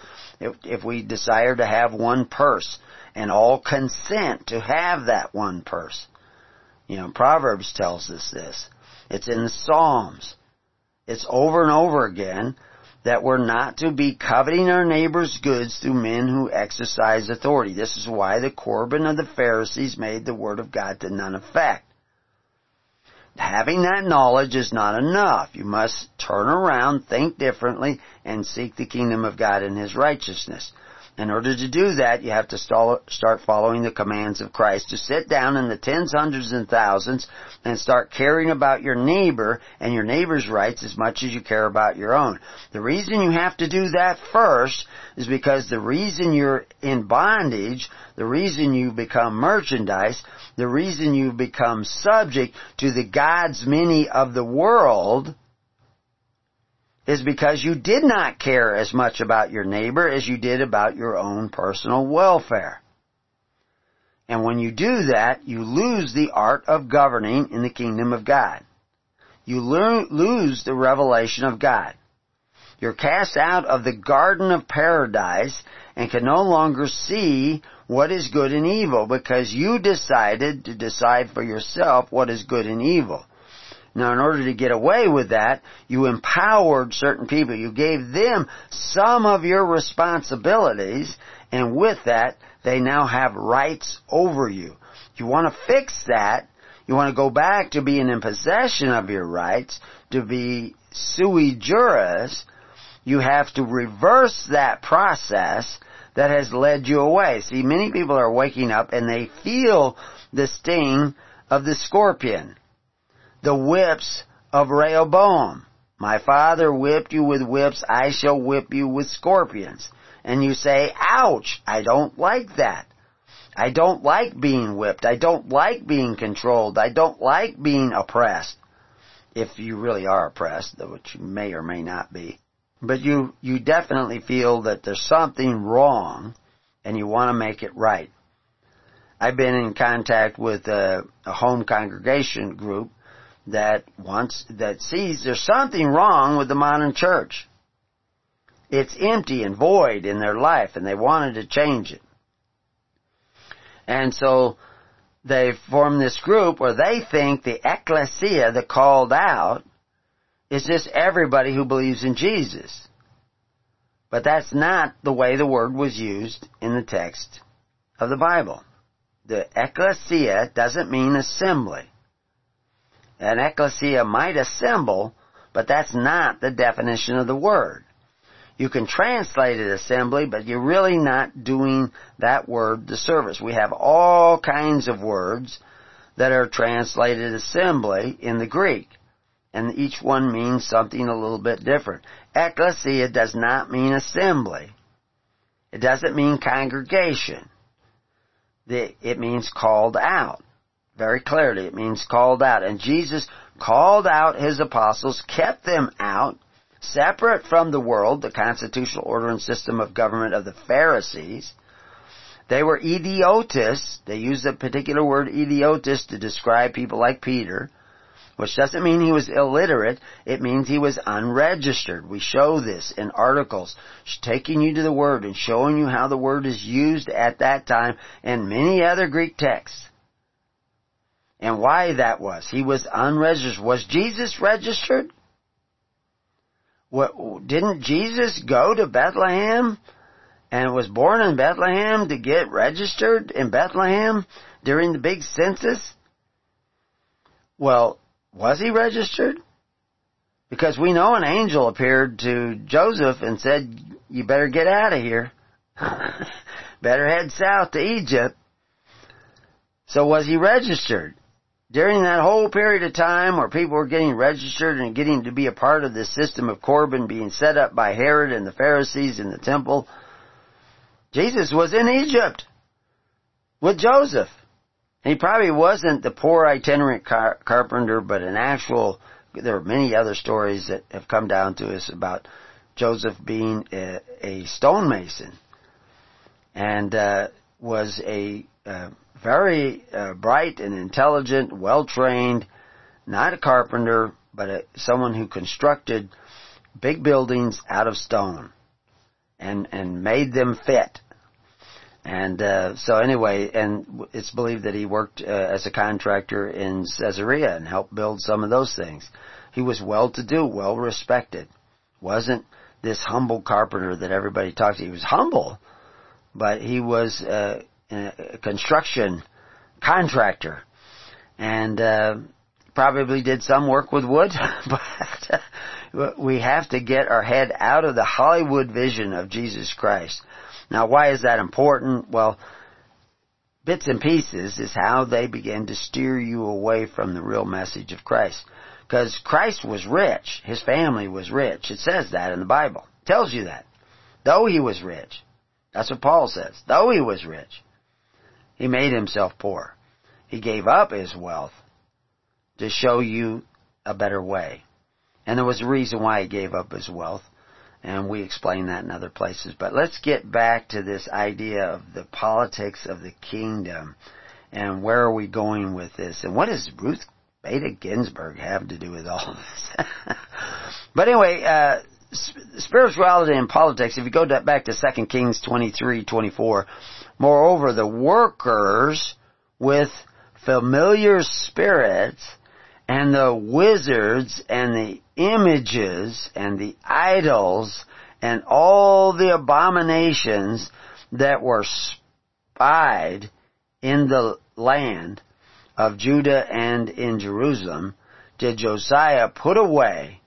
If, if we desire to have one purse and all consent to have that one purse. You know, Proverbs tells us this. It's in the Psalms. It's over and over again that we're not to be coveting our neighbor's goods through men who exercise authority. This is why the Corban of the Pharisees made the Word of God to none effect. Having that knowledge is not enough. You must turn around, think differently, and seek the kingdom of God and His righteousness. In order to do that, you have to start following the commands of Christ. To sit down in the tens, hundreds, and thousands and start caring about your neighbor and your neighbor's rights as much as you care about your own. The reason you have to do that first is because the reason you're in bondage, the reason you become merchandise, the reason you become subject to the gods many of the world is because you did not care as much about your neighbor as you did about your own personal welfare. And when you do that, you lose the art of governing in the kingdom of God. You lo- lose the revelation of God. You're cast out of the garden of paradise and can no longer see what is good and evil because you decided to decide for yourself what is good and evil. Now, in order to get away with that, you empowered certain people. You gave them some of your responsibilities, and with that, they now have rights over you. You want to fix that. You want to go back to being in possession of your rights, to be sui juris. You have to reverse that process that has led you away. See, many people are waking up and they feel the sting of the scorpion the whips of Rehoboam. My father whipped you with whips, I shall whip you with scorpions. And you say, ouch, I don't like that. I don't like being whipped. I don't like being controlled. I don't like being oppressed. If you really are oppressed, which you may or may not be. But you, you definitely feel that there's something wrong and you want to make it right. I've been in contact with a, a home congregation group that wants, that sees there's something wrong with the modern church. It's empty and void in their life and they wanted to change it. And so they form this group where they think the ecclesia, the called out, is just everybody who believes in Jesus. But that's not the way the word was used in the text of the Bible. The ecclesia doesn't mean assembly. An ecclesia might assemble, but that's not the definition of the word. You can translate it assembly, but you're really not doing that word the service. We have all kinds of words that are translated assembly in the Greek. And each one means something a little bit different. Ecclesia does not mean assembly. It doesn't mean congregation. It means called out very clearly. It means called out. And Jesus called out his apostles, kept them out, separate from the world, the constitutional order and system of government of the Pharisees. They were idiotists. They used a particular word idiotis to describe people like Peter, which doesn't mean he was illiterate. It means he was unregistered. We show this in articles taking you to the word and showing you how the word is used at that time and many other Greek texts and why that was. He was unregistered. Was Jesus registered? What, didn't Jesus go to Bethlehem and was born in Bethlehem to get registered in Bethlehem during the big census? Well, was he registered? Because we know an angel appeared to Joseph and said, you better get out of here. better head south to Egypt. So was he registered? During that whole period of time where people were getting registered and getting to be a part of this system of Corban being set up by Herod and the Pharisees in the temple, Jesus was in Egypt with Joseph. He probably wasn't the poor itinerant car- carpenter, but an actual, there are many other stories that have come down to us about Joseph being a, a stonemason and uh, was a uh, very uh, bright and intelligent, well trained, not a carpenter, but a, someone who constructed big buildings out of stone and and made them fit. And uh, so anyway, and it's believed that he worked uh, as a contractor in Caesarea and helped build some of those things. He was well to do, well respected. Wasn't this humble carpenter that everybody talked to. He was humble, but he was uh, a construction contractor, and uh, probably did some work with wood. but we have to get our head out of the Hollywood vision of Jesus Christ now, why is that important? Well, bits and pieces is how they begin to steer you away from the real message of Christ. Because Christ was rich. His family was rich. It says that in the Bible. It tells you that. Though he was rich. That's what Paul says. Though he was rich. He made himself poor. He gave up his wealth to show you a better way. And there was a reason why he gave up his wealth and we explain that in other places. But let's get back to this idea of the politics of the kingdom and where are we going with this and what does Ruth Bader Ginsburg have to do with all of this? but anyway, uh, spirituality and politics, if you go back to 2 Kings 23, 24, moreover, the workers with familiar spirits and the wizards and the images and the idols and all the abominations that were spied in the land of Judah and in Jerusalem did Josiah put away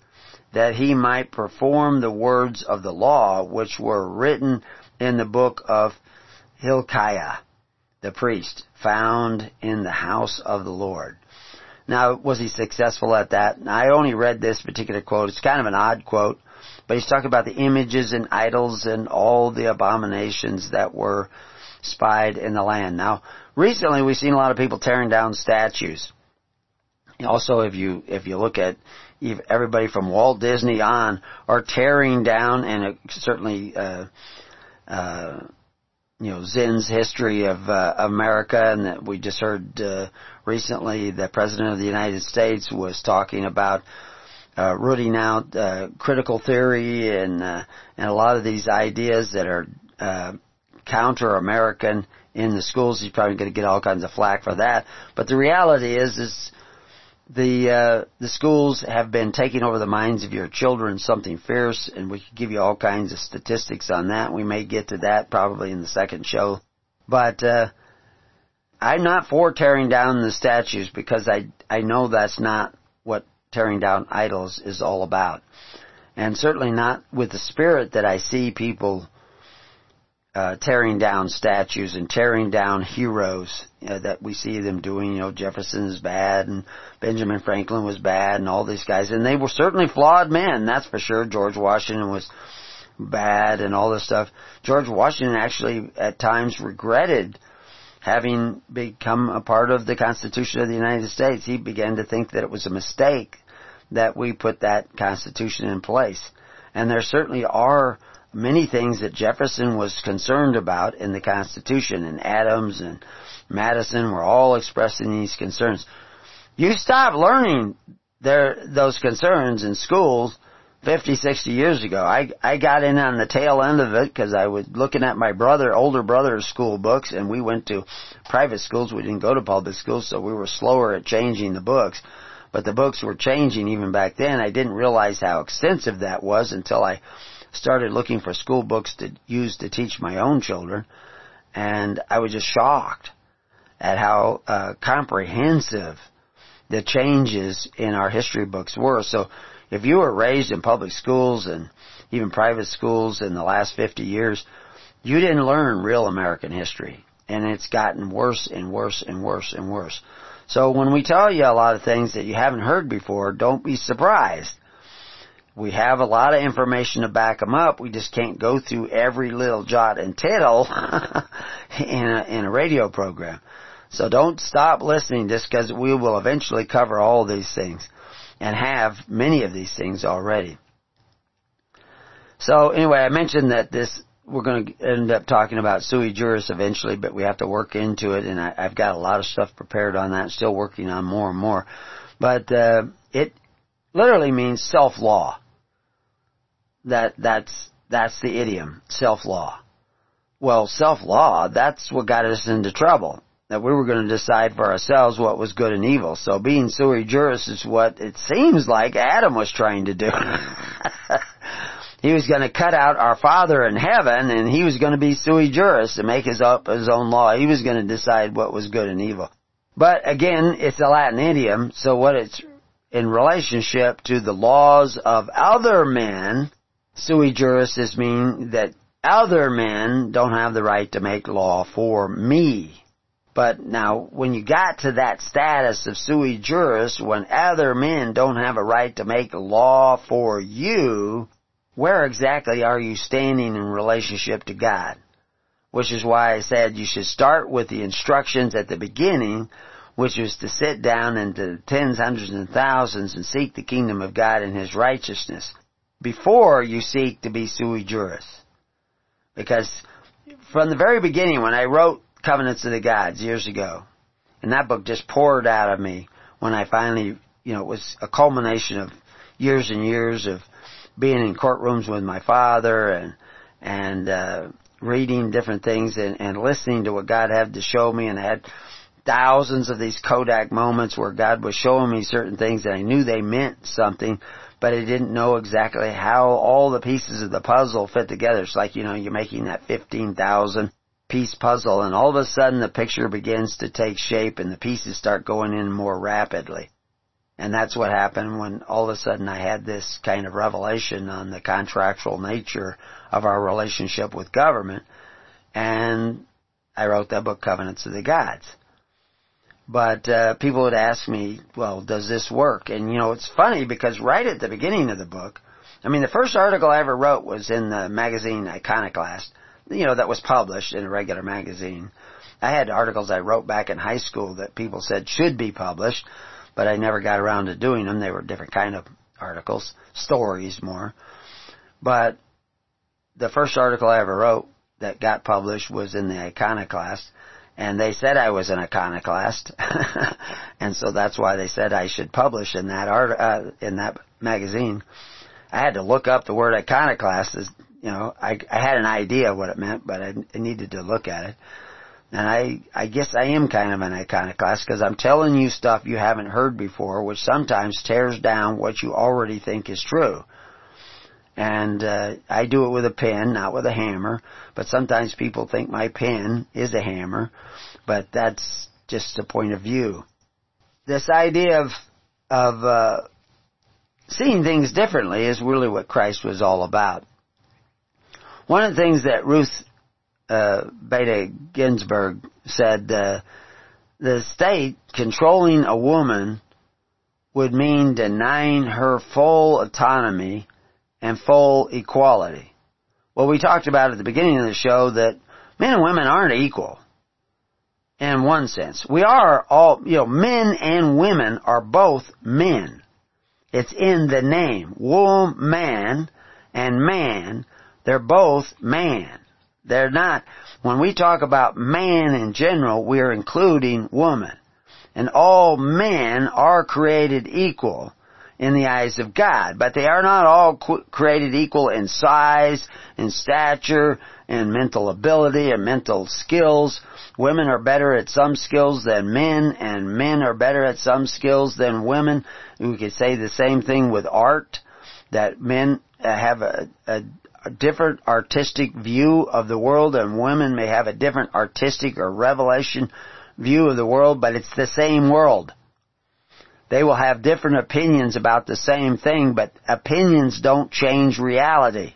that he might perform the words of the law which were written in the book of Hilkiah, the priest, found in the house of the Lord. Now, was he successful at that? I only read this particular quote. It's kind of an odd quote, but he's talking about the images and idols and all the abominations that were spied in the land. Now, recently we've seen a lot of people tearing down statues. Also, if you if you look at everybody from Walt Disney on are tearing down, and certainly uh, uh, you know Zinn's history of uh, America, and that we just heard uh, recently the President of the United States was talking about uh, rooting out uh, critical theory and uh, and a lot of these ideas that are uh, counter-American in the schools. He's probably going to get all kinds of flack for that. But the reality is, is the uh, the schools have been taking over the minds of your children something fierce, and we could give you all kinds of statistics on that. We may get to that probably in the second show, but uh, I'm not for tearing down the statues because I I know that's not what tearing down idols is all about, and certainly not with the spirit that I see people uh, tearing down statues and tearing down heroes that we see them doing. You know, Jefferson is bad and Benjamin Franklin was bad and all these guys. And they were certainly flawed men, that's for sure. George Washington was bad and all this stuff. George Washington actually at times regretted having become a part of the Constitution of the United States. He began to think that it was a mistake that we put that Constitution in place. And there certainly are many things that Jefferson was concerned about in the Constitution, and Adams and Madison were all expressing these concerns. You stop learning their, those concerns in schools 50, 60 years ago. I, I got in on the tail end of it because I was looking at my brother, older brother's school books, and we went to private schools. We didn't go to public schools, so we were slower at changing the books. But the books were changing even back then. I didn't realize how extensive that was until I started looking for school books to use to teach my own children, and I was just shocked at how uh, comprehensive the changes in our history books were. So, if you were raised in public schools and even private schools in the last 50 years, you didn't learn real American history. And it's gotten worse and worse and worse and worse. So when we tell you a lot of things that you haven't heard before, don't be surprised we have a lot of information to back them up. We just can't go through every little jot and tittle in, a, in a radio program. So don't stop listening just because we will eventually cover all these things and have many of these things already. So anyway, I mentioned that this, we're going to end up talking about sui juris eventually, but we have to work into it and I, I've got a lot of stuff prepared on that, still working on more and more. But uh, it literally means self-law. That that's that's the idiom, self-law. Well, self-law, that's what got us into trouble. That we were going to decide for ourselves what was good and evil. So being sui juris is what it seems like Adam was trying to do. he was going to cut out our Father in heaven and he was going to be sui juris and make his up his own law. He was going to decide what was good and evil. But again, it's a Latin idiom, so what it's in relationship to the laws of other men, sui juris is mean that other men don't have the right to make law for me. But now, when you got to that status of sui juris, when other men don't have a right to make law for you, where exactly are you standing in relationship to God? Which is why I said you should start with the instructions at the beginning, which was to sit down into the tens, hundreds, and thousands and seek the kingdom of God and His righteousness before you seek to be sui juris. Because from the very beginning when I wrote Covenants of the Gods years ago, and that book just poured out of me when I finally, you know, it was a culmination of years and years of being in courtrooms with my father and and uh, reading different things and, and listening to what God had to show me, and I had thousands of these Kodak moments where God was showing me certain things and I knew they meant something, but I didn't know exactly how all the pieces of the puzzle fit together. It's like, you know, you're making that 15,000 piece puzzle and all of a sudden the picture begins to take shape and the pieces start going in more rapidly. And that's what happened when all of a sudden I had this kind of revelation on the contractual nature of our relationship with government. And I wrote that book, Covenants of the Gods. But uh, people would ask me, well, does this work? And you know, it's funny because right at the beginning of the book, I mean, the first article I ever wrote was in the magazine Iconoclast, you know, that was published in a regular magazine. I had articles I wrote back in high school that people said should be published, but I never got around to doing them. They were different kind of articles, stories more. But the first article I ever wrote that got published was in the Iconoclast, and they said I was an iconoclast, and so that's why they said I should publish in that art uh, in that magazine. I had to look up the word iconoclast. As, you know, I, I had an idea what it meant, but I, I needed to look at it. And I, I guess I am kind of an iconoclast because I'm telling you stuff you haven't heard before, which sometimes tears down what you already think is true. And uh, I do it with a pen, not with a hammer. But sometimes people think my pen is a hammer, but that's just a point of view. This idea of of uh, seeing things differently is really what Christ was all about. One of the things that Ruth uh, Bader Ginsburg said, uh, the state controlling a woman would mean denying her full autonomy and full equality. Well, we talked about at the beginning of the show that men and women aren't equal. In one sense. We are all, you know, men and women are both men. It's in the name. Woman and man, they're both man. They're not, when we talk about man in general, we're including woman. And all men are created equal in the eyes of God. But they are not all created equal in size, in stature, in mental ability, and mental skills. Women are better at some skills than men, and men are better at some skills than women. We could say the same thing with art, that men uh, have a, a a different artistic view of the world and women may have a different artistic or revelation view of the world, but it's the same world. They will have different opinions about the same thing, but opinions don't change reality.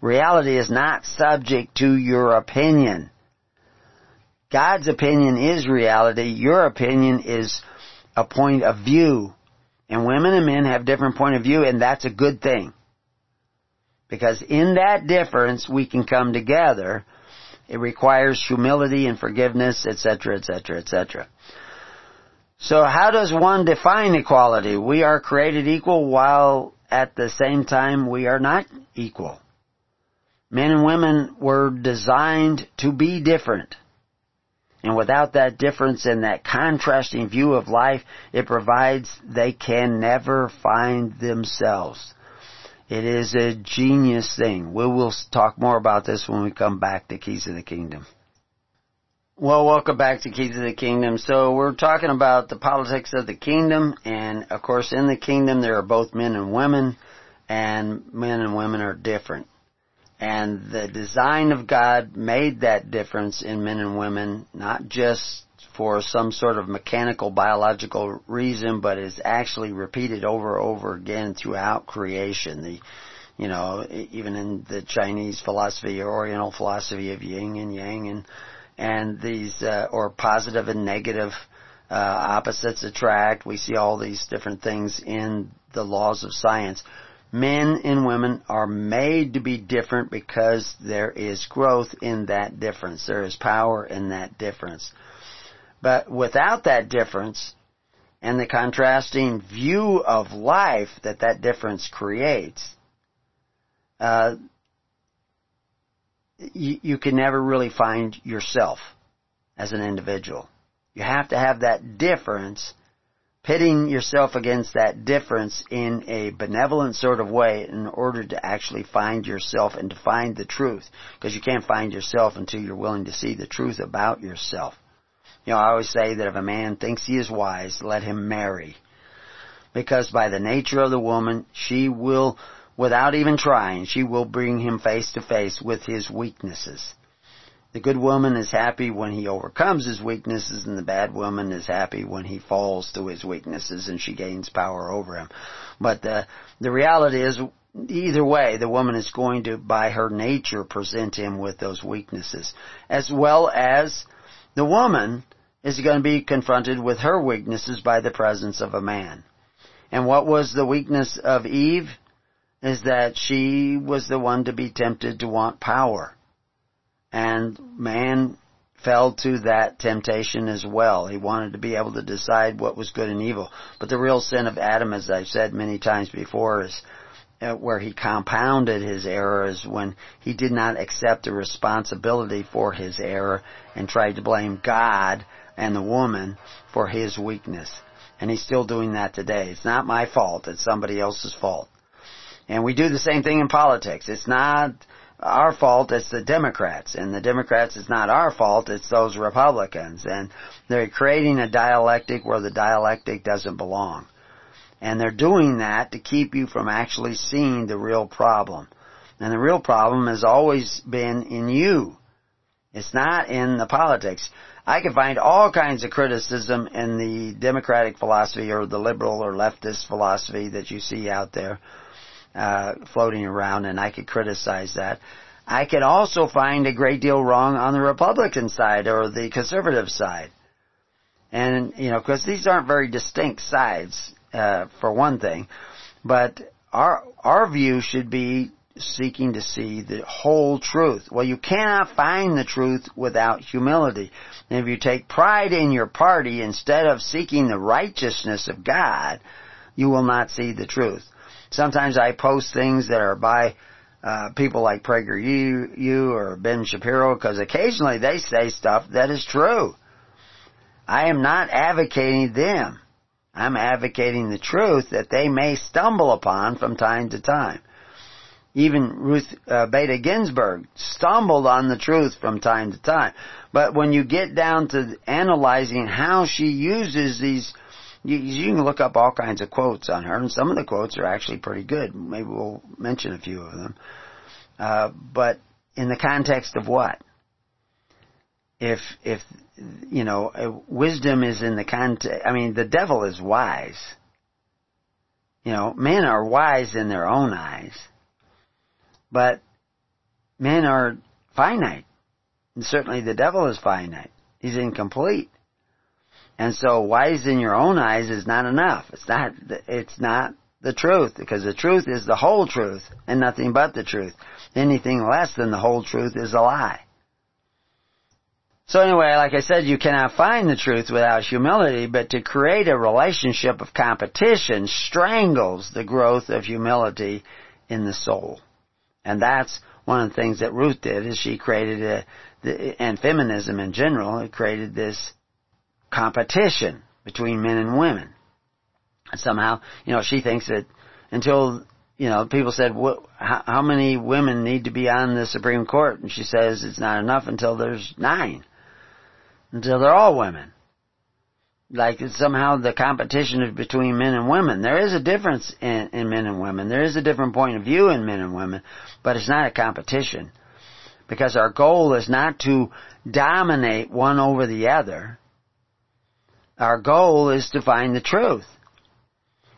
Reality is not subject to your opinion. God's opinion is reality. Your opinion is a point of view. And women and men have different point of view, and that's a good thing. Because in that difference, we can come together. It requires humility and forgiveness, etc., etc., etc. So how does one define equality? We are created equal while at the same time we are not equal. Men and women were designed to be different. And without that difference and that contrasting view of life, it provides they can never find themselves. It is a genius thing. We will talk more about this when we come back to Keys of the Kingdom. Well, welcome back to Keys of the Kingdom. So we're talking about the politics of the kingdom, and of course in the kingdom there are both men and women, and men and women are different. And the design of God made that difference in men and women, not just for some sort of mechanical biological reason, but is actually repeated over and over again throughout creation. The, you know, even in the Chinese philosophy or Oriental philosophy of yin and yang and, and these, uh, or positive and negative, uh, opposites attract. We see all these different things in the laws of science men and women are made to be different because there is growth in that difference. There is power in that difference. But without that difference and the contrasting view of life that that difference creates, uh, you, you can never really find yourself as an individual. You have to have that difference pitting yourself against that difference in a benevolent sort of way in order to actually find yourself and to find the truth. Because you can't find yourself until you're willing to see the truth about yourself. You know, I always say that if a man thinks he is wise, let him marry. Because by the nature of the woman, she will, without even trying, she will bring him face to face with his weaknesses. The good woman is happy when he overcomes his weaknesses and the bad woman is happy when he falls to his weaknesses and she gains power over him. But the, the reality is, either way, the woman is going to, by her nature, present him with those weaknesses. As well as the woman is going to be confronted with her weaknesses by the presence of a man. And what was the weakness of Eve? Is that she was the one to be tempted to want power. And man fell to that temptation as well. He wanted to be able to decide what was good and evil. But the real sin of Adam, as I've said many times before, is uh, where he compounded his errors when he did not accept the responsibility for his error and tried to blame God and the woman for his weakness. And he's still doing that today. It's not my fault. It's somebody else's fault. And we do the same thing in politics. It's not our fault, it's the Democrats. And the Democrats, it's not our fault, it's those Republicans. And they're creating a dialectic where the dialectic doesn't belong. And they're doing that to keep you from actually seeing the real problem. And the real problem has always been in you. It's not in the politics. I can find all kinds of criticism in the democratic philosophy or the liberal or leftist philosophy that you see out there uh, floating around, and I could criticize that. I could also find a great deal wrong on the Republican side or the conservative side. And, you know, because these aren't very distinct sides, uh, for one thing. But our, our view should be seeking to see the whole truth. Well, you cannot find the truth without humility. And if you take pride in your party instead of seeking the righteousness of God, you will not see the truth. Sometimes I post things that are by uh, people like PragerU U or Ben Shapiro because occasionally they say stuff that is true. I am not advocating them. I'm advocating the truth that they may stumble upon from time to time. Even Ruth uh, Bader Ginsburg stumbled on the truth from time to time. But when you get down to analyzing how she uses these you, you can look up all kinds of quotes on her, and some of the quotes are actually pretty good. Maybe we'll mention a few of them. Uh, but in the context of what? If if you know wisdom is in the context, I mean the devil is wise. You know, men are wise in their own eyes, but men are finite, and certainly the devil is finite. He's incomplete. And so wise in your own eyes is not enough. It's not, it's not the truth because the truth is the whole truth and nothing but the truth. Anything less than the whole truth is a lie. So anyway, like I said, you cannot find the truth without humility, but to create a relationship of competition strangles the growth of humility in the soul. And that's one of the things that Ruth did is she created a, the, and feminism in general, created this competition between men and women. And somehow, you know, she thinks that until, you know, people said, what, how, how many women need to be on the Supreme Court? And she says it's not enough until there's nine. Until they're all women like somehow the competition is between men and women. There is a difference in, in men and women. There is a different point of view in men and women, but it's not a competition. Because our goal is not to dominate one over the other. Our goal is to find the truth.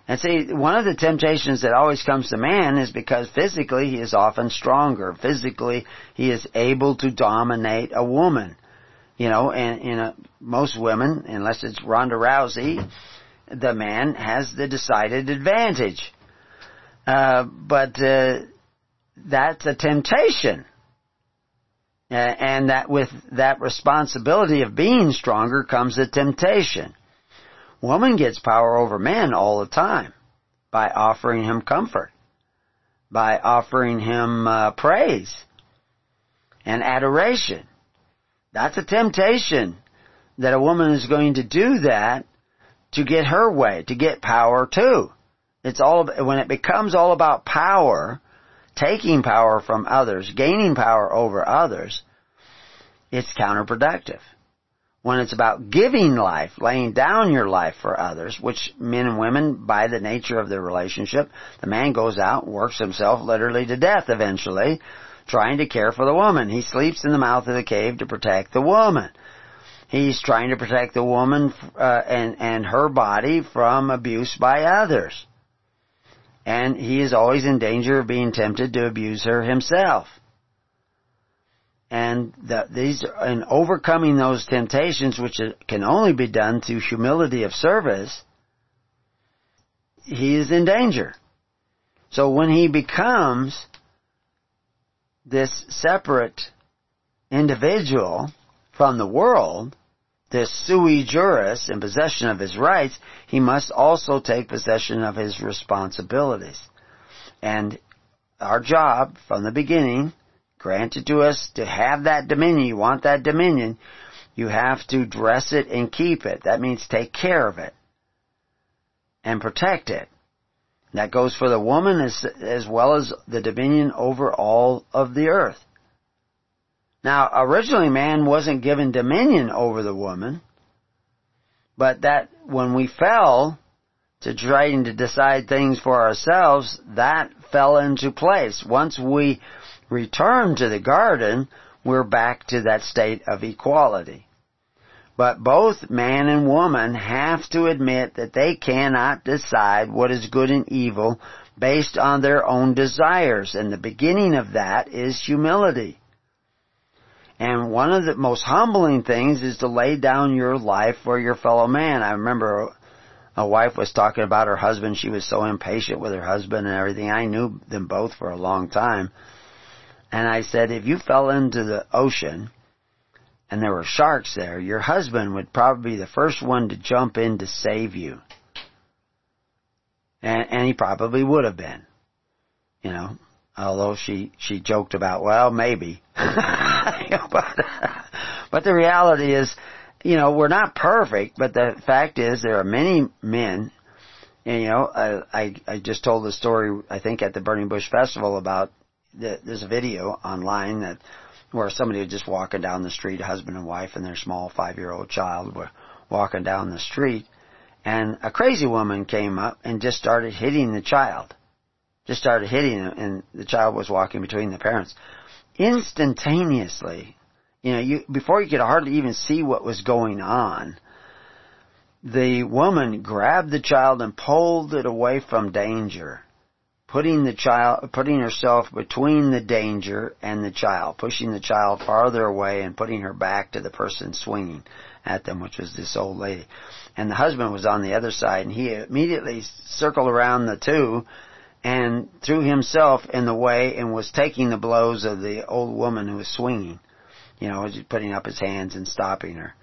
And see, one of the temptations that always comes to man is because physically he is often stronger. Physically he is able to dominate a woman. You know, and, uh, most women, unless it's Ronda Rousey, the man has the decided advantage. Uh, but uh, that's a temptation. Uh, and that with that responsibility of being stronger comes a temptation. Woman gets power over man all the time by offering him comfort, by offering him uh, praise and adoration. That's a temptation that a woman is going to do that to get her way, to get power too. It's all, when it becomes all about power, taking power from others, gaining power over others, it's counterproductive. When it's about giving life, laying down your life for others, which men and women, by the nature of their relationship, the man goes out works himself literally to death eventually, trying to care for the woman. He sleeps in the mouth of the cave to protect the woman. He's trying to protect the woman uh, and and her body from abuse by others. And he is always in danger of being tempted to abuse her himself. And the, these in overcoming those temptations, which can only be done through humility of service, he is in danger. So when he becomes this separate individual from the world, this sui juris in possession of his rights, he must also take possession of his responsibilities. And our job from the beginning, granted to us to have that dominion, you want that dominion, you have to dress it and keep it. That means take care of it and protect it. That goes for the woman as, as well as the dominion over all of the earth. Now, originally man wasn't given dominion over the woman, but that when we fell to trying to decide things for ourselves, that fell into place. Once we return to the garden, we're back to that state of equality. But both man and woman have to admit that they cannot decide what is good and evil based on their own desires. And the beginning of that is humility. And one of the most humbling things is to lay down your life for your fellow man. I remember a wife was talking about her husband. She was so impatient with her husband and everything. I knew them both for a long time. And I said, if you fell into the ocean and there were sharks there, your husband would probably be the first one to jump in to save you. And, and he probably would have been. You know, although she, she joked about, well, maybe. but, but the reality is, you know, we're not perfect, but the fact is there are many men, and you know, I, I, I just told the story, I think at the Burning Bush Festival about, the, there's a video online that where somebody was just walking down the street, husband and wife and their small five-year-old child were walking down the street, and a crazy woman came up and just started hitting the child. Just started hitting him, and the child was walking between the parents. Instantaneously, you know, you, before you could hardly even see what was going on, the woman grabbed the child and pulled it away from danger putting the child, putting herself between the danger and the child, pushing the child farther away and putting her back to the person swinging at them, which was this old lady. And the husband was on the other side and he immediately circled around the two and threw himself in the way and was taking the blows of the old woman who was swinging. You know, was putting up his hands and stopping her.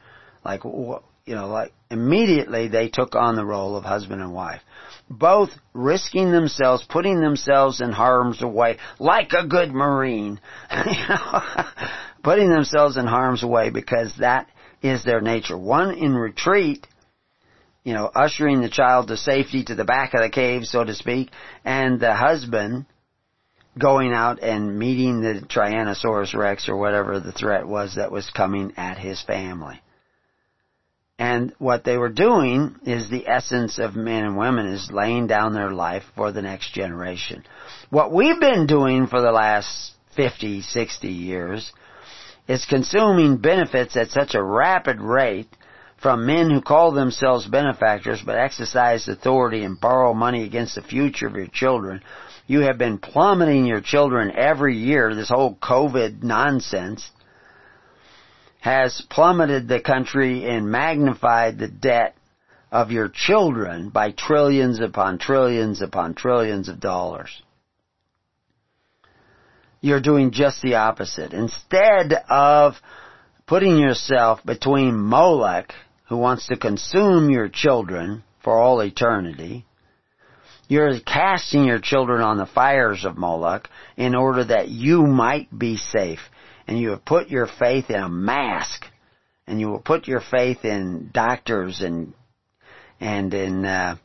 Like, you know, like immediately they took on the role of husband and wife. Both risking themselves, putting themselves in harm's way, like a good Marine. you know, putting themselves in harm's way because that is their nature. One in retreat, you know, ushering the child to safety to the back of the cave, so to speak, and the husband going out and meeting the Tyrannosaurus Rex or whatever the threat was that was coming at his family. And what they were doing is the essence of men and women is laying down their life for the next generation. What we've been doing for the last 50, 60 years is consuming benefits at such a rapid rate from men who call themselves benefactors but exercise authority and borrow money against the future of your children. You have been plummeting your children every year, this whole COVID nonsense has plummeted the country and magnified the debt of your children by trillions upon trillions upon trillions of dollars. You're doing just the opposite. Instead of putting yourself between Molech, who wants to consume your children for all eternity, you're casting your children on the fires of Moloch in order that you might be safe. And you have put your faith in a mask, and you will put your faith in doctors and and in uh,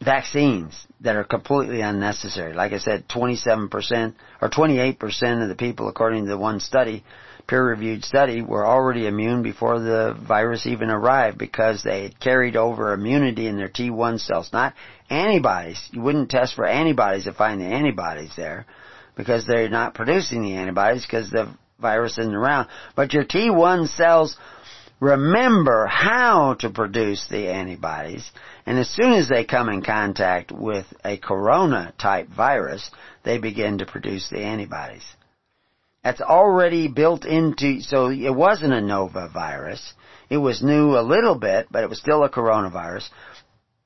vaccines that are completely unnecessary. Like I said, 27% or 28% of the people, according to one study, peer-reviewed study, were already immune before the virus even arrived because they had carried over immunity in their T1 cells, not antibodies. You wouldn't test for antibodies to find the antibodies there because they're not producing the antibodies because the virus isn't around. But your T1 cells remember how to produce the antibodies, and as soon as they come in contact with a corona type virus, they begin to produce the antibodies. That's already built into, so it wasn't a Nova virus. It was new a little bit, but it was still a coronavirus.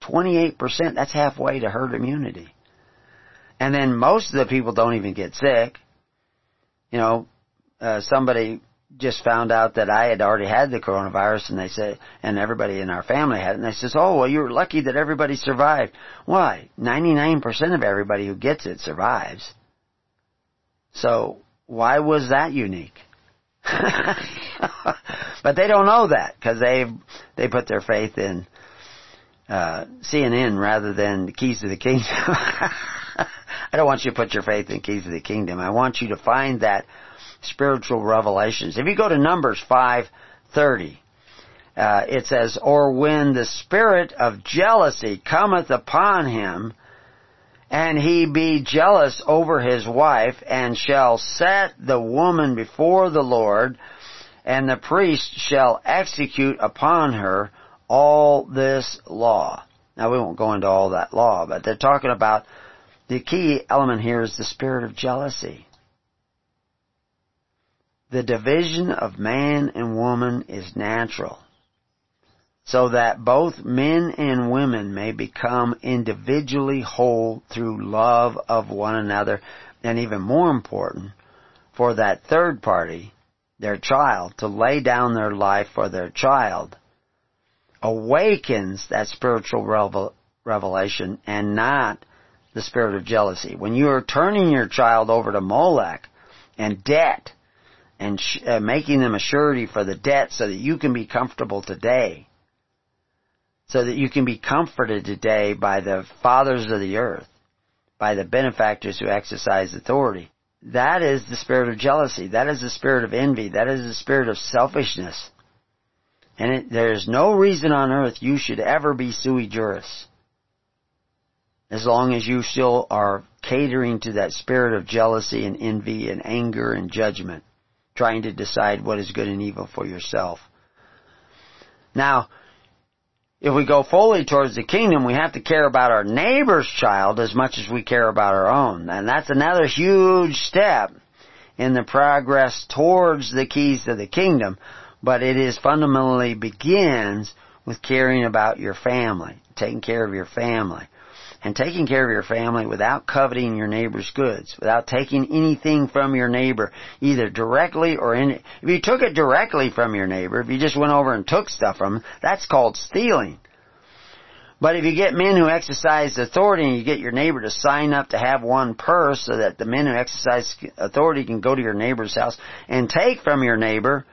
28%, that's halfway to herd immunity. And then most of the people don't even get sick. You know, uh, somebody just found out that I had already had the coronavirus and they said, and everybody in our family had it, and they says, oh, well, you're lucky that everybody survived. Why? 99% of everybody who gets it survives. So, why was that unique? but they don't know that because they they put their faith in uh, CNN rather than the keys to the kingdom. I don't want you to put your faith in keys to the kingdom. I want you to find that spiritual revelations. If you go to Numbers 5:30, uh, it says, "Or when the spirit of jealousy cometh upon him, and he be jealous over his wife, and shall set the woman before the Lord, and the priest shall execute upon her all this law." Now we won't go into all that law, but they're talking about the key element here is the spirit of jealousy. The division of man and woman is natural, so that both men and women may become individually whole through love of one another, and even more important, for that third party, their child, to lay down their life for their child, awakens that spiritual revel- revelation and not the spirit of jealousy. When you are turning your child over to Molech and debt, and sh- uh, making them a surety for the debt so that you can be comfortable today. So that you can be comforted today by the fathers of the earth, by the benefactors who exercise authority. That is the spirit of jealousy. That is the spirit of envy. That is the spirit of selfishness. And it, there is no reason on earth you should ever be sui juris. As long as you still are catering to that spirit of jealousy and envy and anger and judgment trying to decide what is good and evil for yourself. Now, if we go fully towards the kingdom, we have to care about our neighbor's child as much as we care about our own. And that's another huge step in the progress towards the keys to the kingdom. But it is fundamentally begins with caring about your family, taking care of your family. And taking care of your family without coveting your neighbor's goods, without taking anything from your neighbor, either directly or in, if you took it directly from your neighbor, if you just went over and took stuff from them, that's called stealing. But if you get men who exercise authority and you get your neighbor to sign up to have one purse so that the men who exercise authority can go to your neighbor's house and take from your neighbor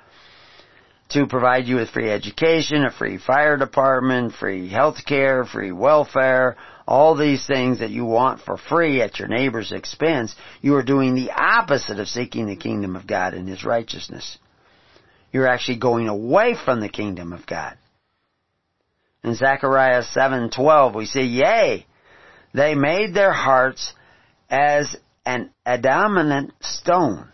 to provide you with free education, a free fire department, free health care, free welfare, all these things that you want for free at your neighbor's expense, you are doing the opposite of seeking the kingdom of God and His righteousness. You're actually going away from the kingdom of God. In Zechariah 7:12 we see, "Yea, they made their hearts as an adamant stone,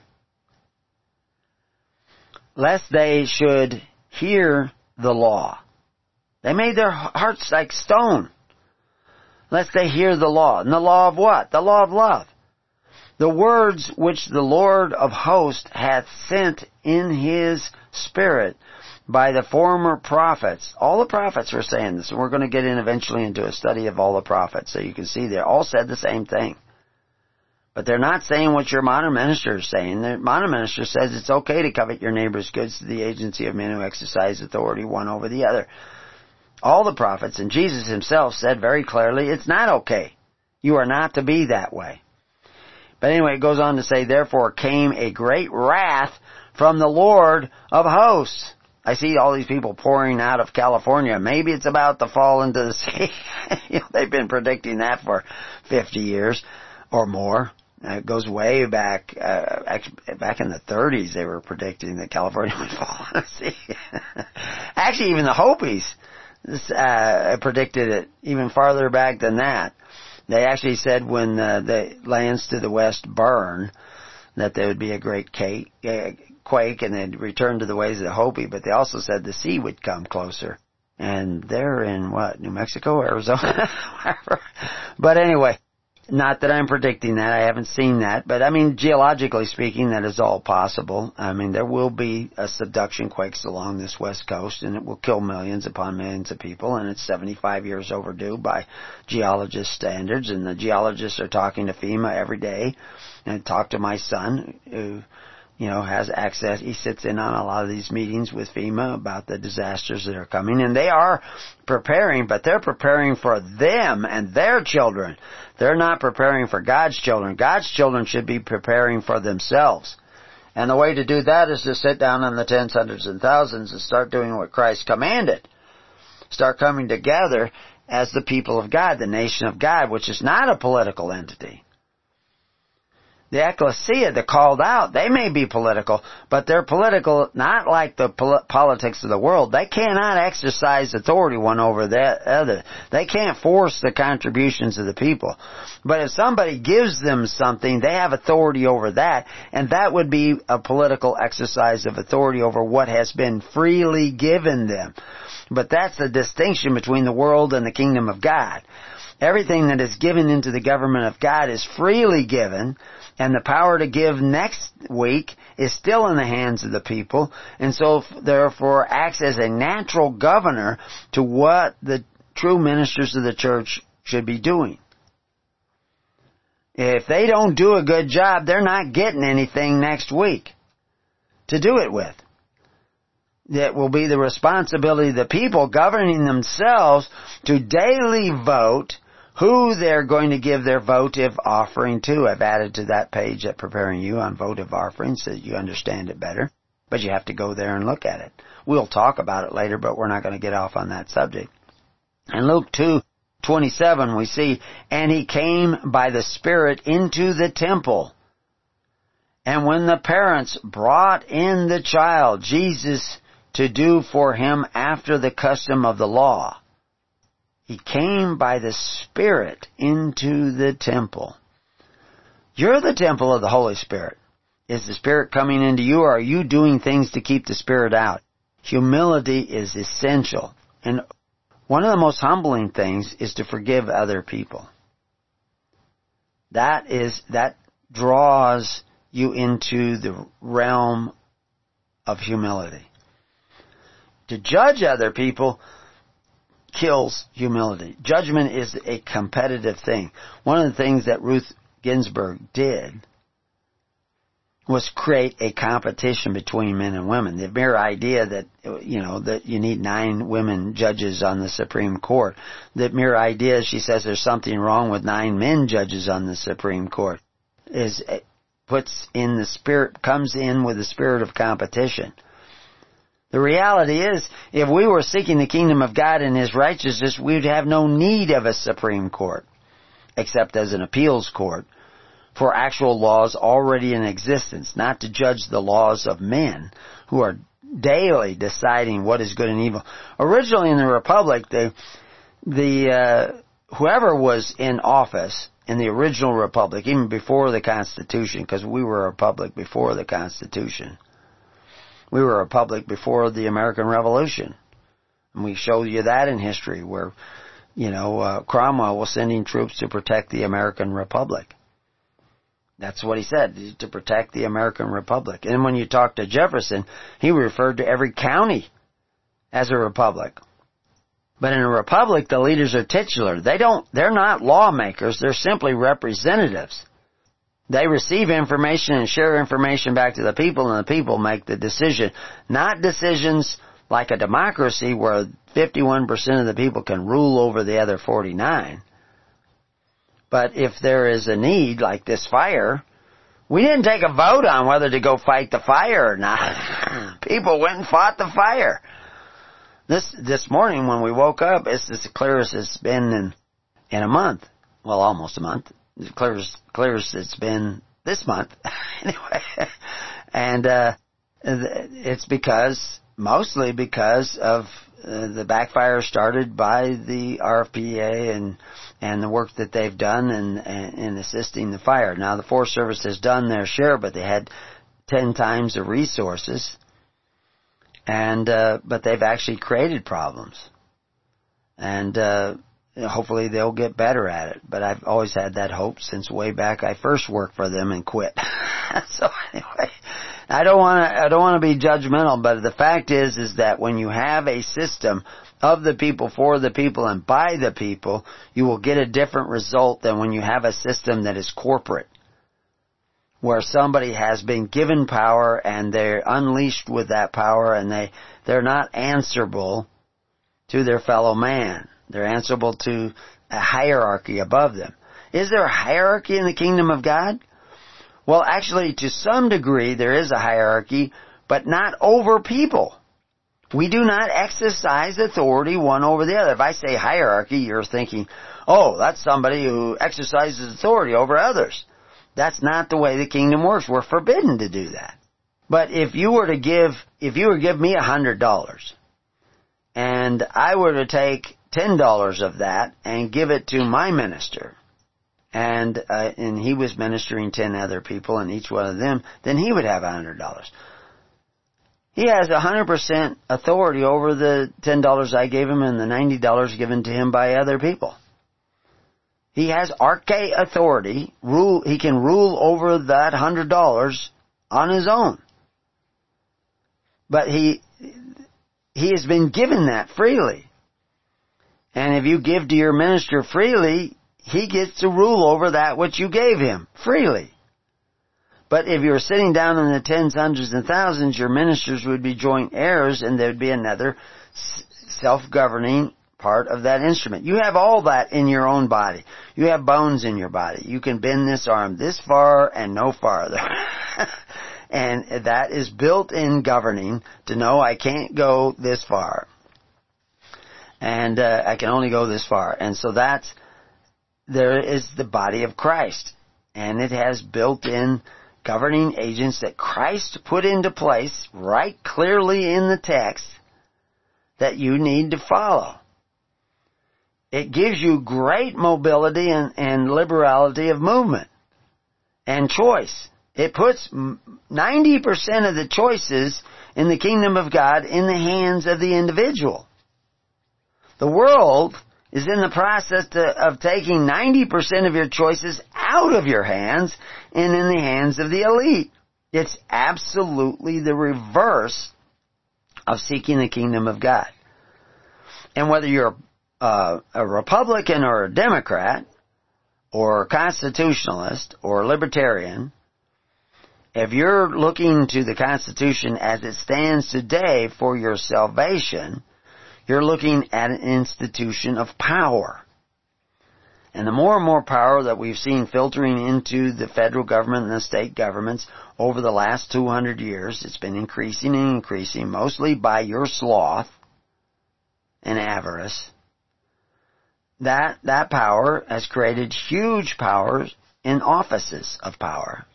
lest they should hear the law." They made their hearts like stone, lest they hear the law. And the law of what? The law of love. The words which the Lord of hosts hath sent in his spirit by the former prophets. All the prophets are saying this, and we're going to get in eventually into a study of all the prophets, so you can see they all said the same thing. But they're not saying what your modern minister is saying. The modern minister says it's okay to covet your neighbor's goods to the agency of men who exercise authority one over the other. All the prophets, and Jesus himself said very clearly, it's not okay. You are not to be that way. But anyway, it goes on to say, therefore came a great wrath from the Lord of hosts. I see all these people pouring out of California. Maybe it's about to fall into the sea. you know, they've been predicting that for 50 years or more. Uh, it goes way back, uh, back in the 30s they were predicting that California would fall into the sea. actually, even the Hopis, uh, predicted it even farther back than that. They actually said when uh, the lands to the west burn, that there would be a great quake, uh, quake and they'd return to the ways of the Hopi, but they also said the sea would come closer. And they're in what, New Mexico, Arizona? but anyway, not that I'm predicting that. I haven't seen that. But I mean, geologically speaking, that is all possible. I mean, there will be a subduction quakes along this west coast and it will kill millions upon millions of people and it's 75 years overdue by geologist standards and the geologists are talking to FEMA every day and talk to my son who you know, has access. He sits in on a lot of these meetings with FEMA about the disasters that are coming, and they are preparing, but they're preparing for them and their children. They're not preparing for God's children. God's children should be preparing for themselves. And the way to do that is to sit down in the tens, hundreds, and thousands and start doing what Christ commanded. Start coming together as the people of God, the nation of God, which is not a political entity the ecclesia, the called out, they may be political, but they're political not like the pol- politics of the world. They cannot exercise authority one over the other. They can't force the contributions of the people. But if somebody gives them something, they have authority over that, and that would be a political exercise of authority over what has been freely given them. But that's the distinction between the world and the kingdom of God. Everything that is given into the government of God is freely given, and the power to give next week is still in the hands of the people, and so therefore acts as a natural governor to what the true ministers of the church should be doing. If they don't do a good job, they're not getting anything next week to do it with. That will be the responsibility of the people governing themselves to daily vote who they're going to give their votive offering to. I've added to that page at Preparing You on votive offerings so that you understand it better. But you have to go there and look at it. We'll talk about it later, but we're not going to get off on that subject. In Luke 2, 27 we see, And he came by the Spirit into the temple. And when the parents brought in the child, Jesus, to do for him after the custom of the law, he came by the Spirit into the temple. You're the temple of the Holy Spirit. Is the Spirit coming into you or are you doing things to keep the Spirit out? Humility is essential. And one of the most humbling things is to forgive other people. That is, that draws you into the realm of humility. To judge other people kills humility. Judgment is a competitive thing. One of the things that Ruth Ginsburg did was create a competition between men and women. The mere idea that, you know, that you need nine women judges on the Supreme Court. The mere idea, she says there's something wrong with nine men judges on the Supreme Court is, eh, puts in the spirit, comes in with the spirit of competition. The reality is, if we were seeking the kingdom of God and His righteousness, we'd have no need of a Supreme Court, except as an appeals court, for actual laws already in existence, not to judge the laws of men who are daily deciding what is good and evil. Originally in the Republic, the, the, uh, whoever was in office in the original Republic, even before the Constitution, because we were a republic before the Constitution, we were a republic before the American Revolution. And we showed you that in history where, you know, uh, Cromwell was sending troops to protect the American Republic. That's what he said, to protect the American Republic. And when you talk to Jefferson, he referred to every county as a republic. But in a republic, the leaders are titular. They don't, they're not lawmakers, they're simply representatives. They receive information and share information back to the people and the people make the decision. Not decisions like a democracy where 51% of the people can rule over the other 49. But if there is a need like this fire, we didn't take a vote on whether to go fight the fire or not. people went and fought the fire. This, this morning when we woke up, it's as clear as it's been in, in a month. Well, almost a month clear as it's been this month. Anyway. And uh it's because mostly because of uh, the backfire started by the RFPA and and the work that they've done in, in assisting the fire. Now the Forest Service has done their share, but they had ten times the resources, and uh, but they've actually created problems, and uh, hopefully they'll get better at it. But I've always had that hope since way back I first worked for them and quit. so anyway, I don't want to I don't want to be judgmental, but the fact is is that when you have a system of the people for the people and by the people, you will get a different result than when you have a system that is corporate. Where somebody has been given power and they're unleashed with that power and they, they're not answerable to their fellow man. They're answerable to a hierarchy above them. Is there a hierarchy in the kingdom of God? Well, actually, to some degree, there is a hierarchy, but not over people. We do not exercise authority one over the other. If I say hierarchy, you're thinking, oh, that's somebody who exercises authority over others. That's not the way the kingdom works. We're forbidden to do that. But if you were to give, if you were to give me a hundred dollars, and I were to take ten dollars of that and give it to my minister, and uh, and he was ministering ten other people, and each one of them, then he would have a hundred dollars. He has a hundred percent authority over the ten dollars I gave him and the ninety dollars given to him by other people. He has arche authority. Rule. He can rule over that hundred dollars on his own. But he he has been given that freely. And if you give to your minister freely, he gets to rule over that which you gave him freely. But if you're sitting down in the tens, hundreds, and thousands, your ministers would be joint heirs and there'd be another self-governing part of that instrument. You have all that in your own body. You have bones in your body. You can bend this arm this far and no farther. and that is built in governing to know I can't go this far and uh, I can only go this far. And so that's there is the body of Christ, and it has built-in governing agents that Christ put into place right clearly in the text that you need to follow. It gives you great mobility and, and liberality of movement and choice. It puts 90% of the choices in the kingdom of God in the hands of the individual. The world is in the process to, of taking 90% of your choices out of your hands and in the hands of the elite. It's absolutely the reverse of seeking the kingdom of God. And whether you're uh, a Republican or a Democrat or a constitutionalist or a libertarian, if you're looking to the Constitution as it stands today for your salvation, you're looking at an institution of power. And the more and more power that we've seen filtering into the federal government and the state governments over the last 200 years, it's been increasing and increasing, mostly by your sloth and avarice. That, that power has created huge powers in offices of power.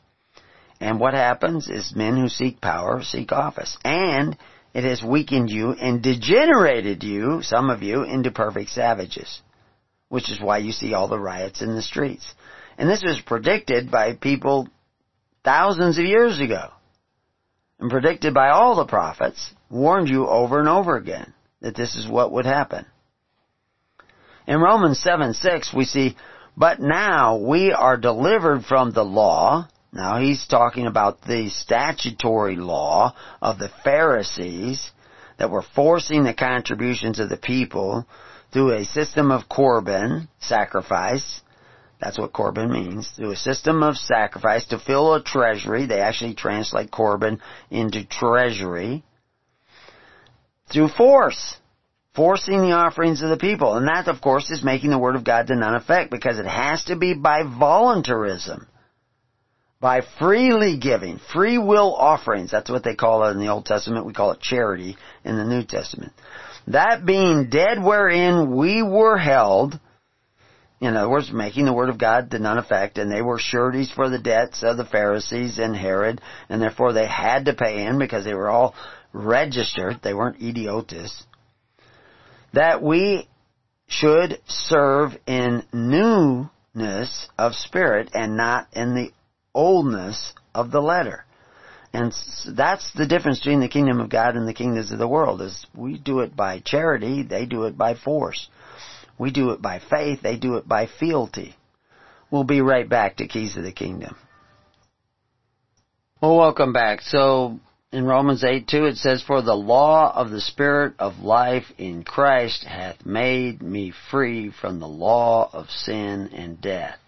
And what happens is men who seek power seek office. And it has weakened you and degenerated you, some of you, into perfect savages which is why you see all the riots in the streets. And this was predicted by people thousands of years ago. And predicted by all the prophets, warned you over and over again that this is what would happen. In Romans 7, 6 we see, but now we are delivered from the law. Now he's talking about the statutory law of the Pharisees that were forcing the contributions of the people through a system of Corban, sacrifice, that's what Corban means, through a system of sacrifice to fill a treasury, they actually translate Corban into treasury, through force, forcing the offerings of the people. And that, of course, is making the Word of God to none effect because it has to be by voluntarism. By freely giving, free will offerings. That's what they call it in the Old Testament. We call it charity in the New Testament. That being dead wherein we were held, in other words, making the word of God to none effect, and they were sureties for the debts of the Pharisees and Herod, and therefore they had to pay in because they were all registered, they weren't idiotus, that we should serve in newness of spirit and not in the oldness of the letter. And that's the difference between the kingdom of God and the kingdoms of the world is we do it by charity, they do it by force. We do it by faith, they do it by fealty. We'll be right back to Keys of the Kingdom. Well, welcome back. So, in Romans 8 2 it says, For the law of the Spirit of life in Christ hath made me free from the law of sin and death.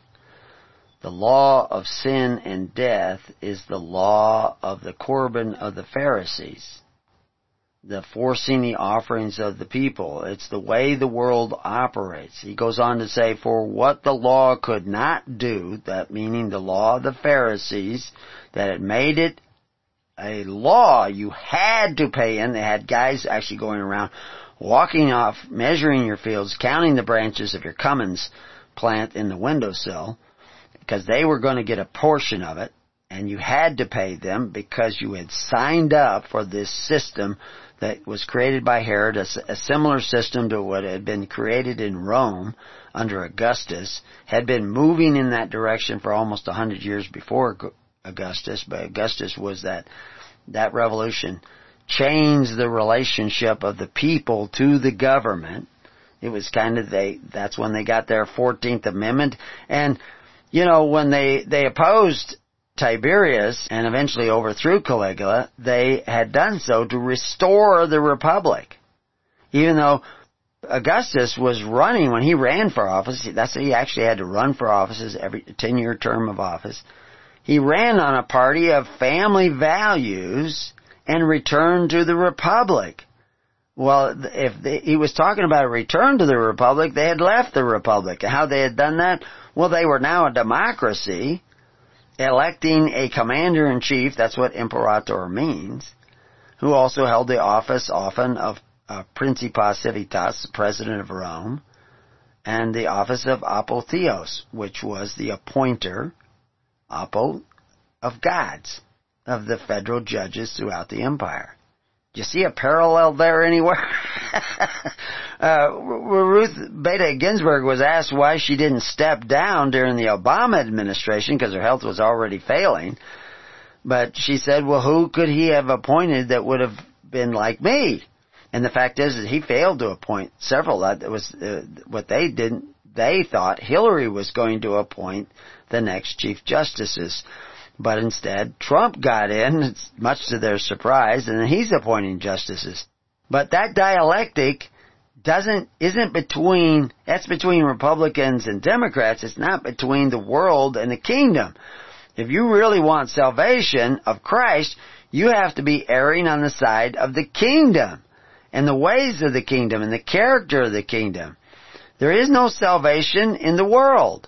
The law of sin and death is the law of the Corban of the Pharisees. The forcing the offerings of the people. It's the way the world operates. He goes on to say, for what the law could not do, that meaning the law of the Pharisees, that it made it a law you had to pay in. They had guys actually going around walking off, measuring your fields, counting the branches of your cummins plant in the windowsill because they were going to get a portion of it and you had to pay them because you had signed up for this system that was created by Herod, a, a, similar system to what had been created in Rome under Augustus, had been moving in that direction for almost a hundred years before Augustus, but Augustus was that, that revolution changed the relationship of the people to the government. It was kind of they, that's when they got their 14th Amendment, and you know, when they, they opposed Tiberius and eventually overthrew Caligula, they had done so to restore the republic. Even though Augustus was running when he ran for office, that's he actually had to run for offices every 10 year term of office. He ran on a party of family values and returned to the republic. Well, if they, he was talking about a return to the republic, they had left the republic. How they had done that? Well, they were now a democracy, electing a commander-in-chief, that's what imperator means, who also held the office often of uh, Principes Civitas, president of Rome, and the office of apotheos, which was the appointer, apo, of gods, of the federal judges throughout the empire. You see a parallel there anywhere? uh, Ruth Bader Ginsburg was asked why she didn't step down during the Obama administration because her health was already failing. But she said, well, who could he have appointed that would have been like me? And the fact is that he failed to appoint several. That was uh, what they didn't. They thought Hillary was going to appoint the next chief justices. But instead, Trump got in, much to their surprise, and he's appointing justices. But that dialectic doesn't, isn't between, that's between Republicans and Democrats. It's not between the world and the kingdom. If you really want salvation of Christ, you have to be erring on the side of the kingdom and the ways of the kingdom and the character of the kingdom. There is no salvation in the world.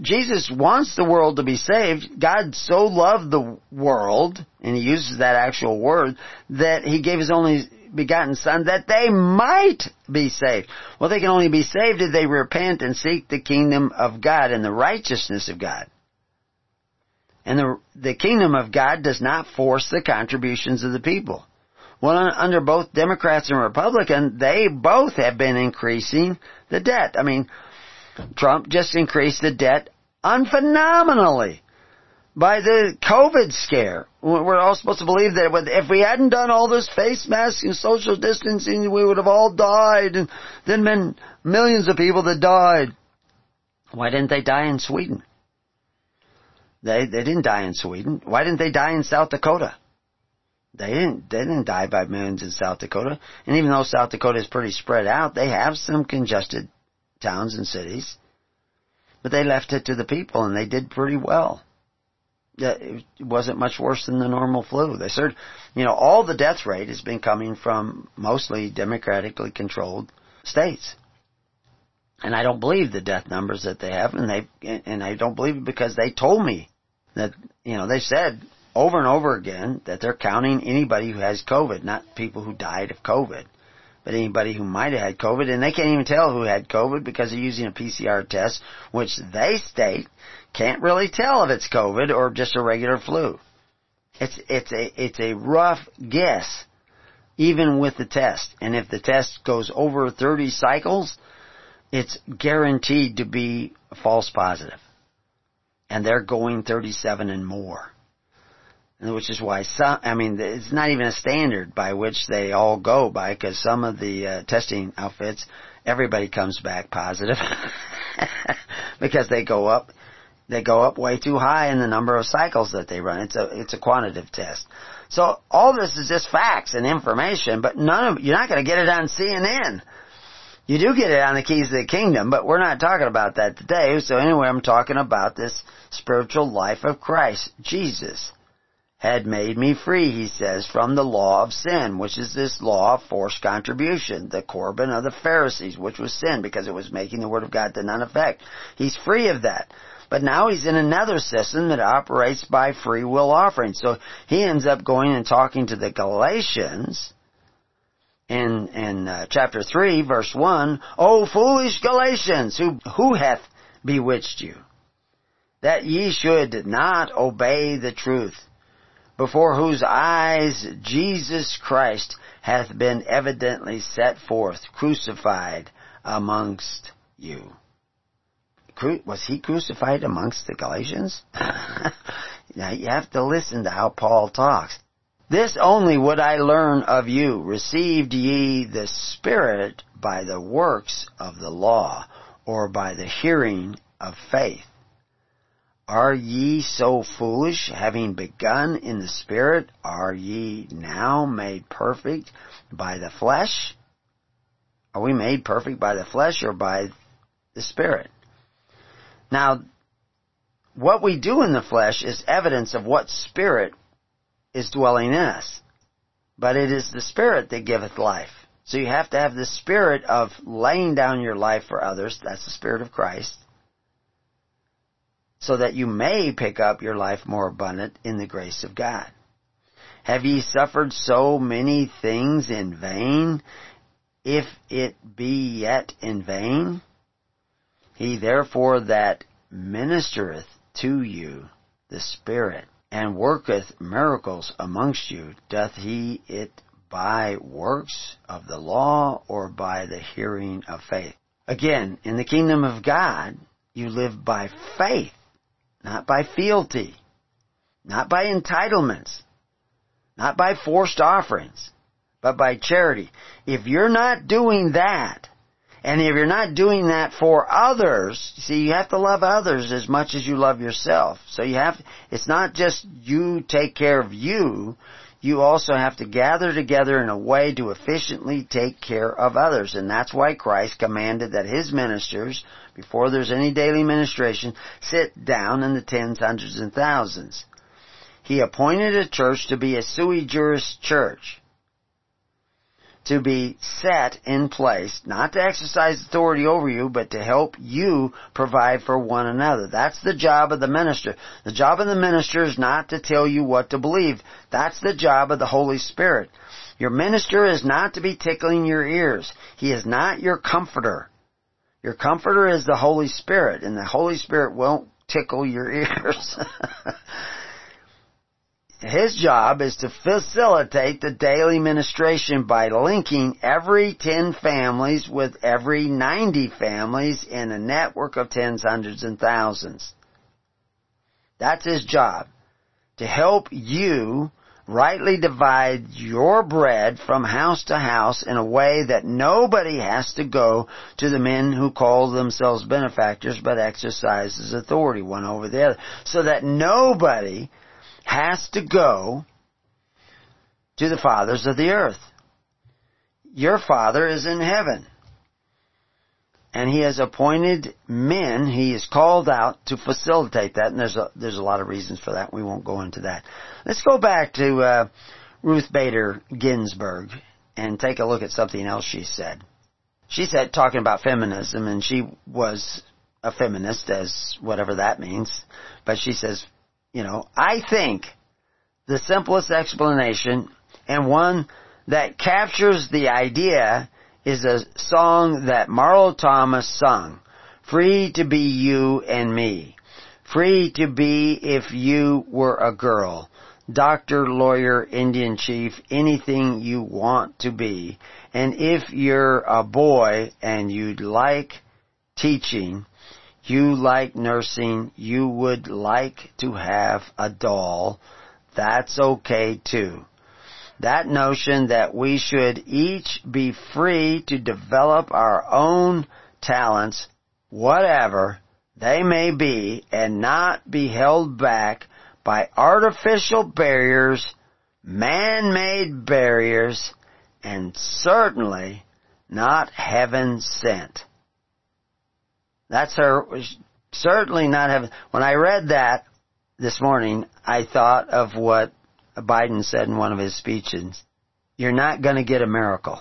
Jesus wants the world to be saved. God so loved the world, and he uses that actual word, that he gave his only begotten son that they might be saved. Well, they can only be saved if they repent and seek the kingdom of God and the righteousness of God. And the, the kingdom of God does not force the contributions of the people. Well, under both Democrats and Republicans, they both have been increasing the debt. I mean, Trump just increased the debt unphenomenally by the COVID scare. We're all supposed to believe that if we hadn't done all this face masks and social distancing, we would have all died, and then been millions of people that died. Why didn't they die in Sweden? They they didn't die in Sweden. Why didn't they die in South Dakota? They didn't, they didn't die by millions in South Dakota. And even though South Dakota is pretty spread out, they have some congested towns and cities. But they left it to the people and they did pretty well. It wasn't much worse than the normal flu. They said, you know, all the death rate has been coming from mostly democratically controlled states. And I don't believe the death numbers that they have, and they and I don't believe it because they told me that you know they said over and over again that they're counting anybody who has COVID, not people who died of COVID, but anybody who might have had COVID, and they can't even tell who had COVID because they're using a PCR test, which they state can't really tell if it's COVID or just a regular flu. It's it's a it's a rough guess, even with the test. And if the test goes over 30 cycles, it's guaranteed to be a false positive. And they're going 37 and more which is why some, I mean, it's not even a standard by which they all go by, because some of the uh, testing outfits, everybody comes back positive, because they go up, they go up way too high in the number of cycles that they run. It's a, it's a quantitative test. So all this is just facts and information, but none of, you're not going to get it on CNN. You do get it on the keys of the kingdom, but we're not talking about that today. So anyway, I'm talking about this spiritual life of Christ, Jesus had made me free, he says, from the law of sin, which is this law of forced contribution, the Corban of the Pharisees, which was sin because it was making the Word of God to none effect. He's free of that. But now he's in another system that operates by free will offering. So he ends up going and talking to the Galatians in, in uh, chapter 3, verse 1, O foolish Galatians, who, who hath bewitched you? That ye should not obey the truth before whose eyes Jesus Christ hath been evidently set forth, crucified amongst you. Was he crucified amongst the Galatians? now you have to listen to how Paul talks. This only would I learn of you. Received ye the Spirit by the works of the law, or by the hearing of faith? Are ye so foolish, having begun in the Spirit, are ye now made perfect by the flesh? Are we made perfect by the flesh or by the Spirit? Now, what we do in the flesh is evidence of what Spirit is dwelling in us. But it is the Spirit that giveth life. So you have to have the Spirit of laying down your life for others. That's the Spirit of Christ so that you may pick up your life more abundant in the grace of God. Have ye suffered so many things in vain, if it be yet in vain? He therefore that ministereth to you the Spirit, and worketh miracles amongst you, doth he it by works of the law or by the hearing of faith? Again, in the kingdom of God, you live by faith not by fealty, not by entitlements, not by forced offerings, but by charity. If you're not doing that, and if you're not doing that for others, see, you have to love others as much as you love yourself. So you have, it's not just you take care of you, you also have to gather together in a way to efficiently take care of others. And that's why Christ commanded that his ministers, before there's any daily ministration, sit down in the tens, hundreds, and thousands. He appointed a church to be a sui juris church to be set in place, not to exercise authority over you, but to help you provide for one another. That's the job of the minister. The job of the minister is not to tell you what to believe. That's the job of the Holy Spirit. Your minister is not to be tickling your ears. He is not your comforter. Your comforter is the Holy Spirit, and the Holy Spirit won't tickle your ears. His job is to facilitate the daily ministration by linking every 10 families with every 90 families in a network of tens, hundreds, and thousands. That's his job. To help you rightly divide your bread from house to house in a way that nobody has to go to the men who call themselves benefactors but exercises authority one over the other. So that nobody has to go to the fathers of the earth. Your Father is in heaven. And He has appointed men, He is called out to facilitate that, and there's a, there's a lot of reasons for that. We won't go into that. Let's go back to uh, Ruth Bader Ginsburg and take a look at something else she said. She said, talking about feminism, and she was a feminist, as whatever that means, but she says, you know, I think the simplest explanation and one that captures the idea is a song that Marlo Thomas sung. Free to be you and me. Free to be if you were a girl. Doctor, lawyer, Indian chief, anything you want to be. And if you're a boy and you'd like teaching, you like nursing, you would like to have a doll, that's okay too. That notion that we should each be free to develop our own talents, whatever they may be, and not be held back by artificial barriers, man-made barriers, and certainly not heaven sent. That's her, certainly not heaven. When I read that this morning, I thought of what Biden said in one of his speeches. You're not going to get a miracle.